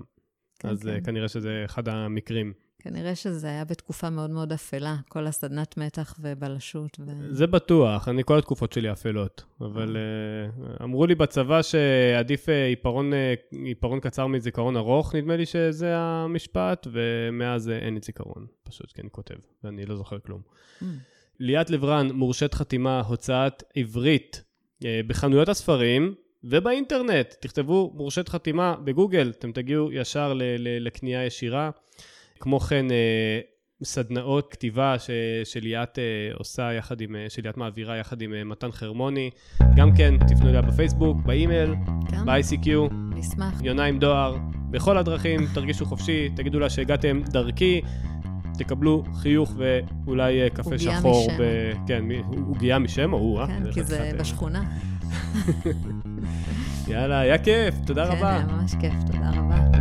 כן, אז כן. כנראה שזה אחד המקרים. כנראה שזה היה בתקופה מאוד מאוד אפלה, כל הסדנת מתח ובלשות. ו... זה בטוח, אני כל התקופות שלי אפלות. אבל uh, אמרו לי בצבא שעדיף uh, עיפרון, uh, עיפרון קצר מזיכרון ארוך, נדמה לי שזה המשפט, ומאז אין לי זיכרון, פשוט כי אני כותב, ואני לא זוכר כלום. Mm. ליאת לברן, מורשת חתימה, הוצאת עברית בחנויות הספרים. ובאינטרנט, תכתבו מורשת חתימה בגוגל, אתם תגיעו ישר לקנייה ישירה. כמו כן, אה, סדנאות כתיבה ש, שליאת אה, עושה יחד עם, אה, שליאת מעבירה יחד עם מתן חרמוני. גם כן, תפנו אליה בפייסבוק, באימייל, ב-ICQ. נשמח. יונה עם דואר, בכל הדרכים, תרגישו חופשי, תגידו לה שהגעתם דרכי. תקבלו חיוך ואולי קפה שחור. ב... כן, עוגיה משם או הוא, אה? כן, כי זה בשכונה. [LAUGHS] יאללה, היה כיף, תודה כן, רבה. כן, היה ממש כיף, תודה רבה.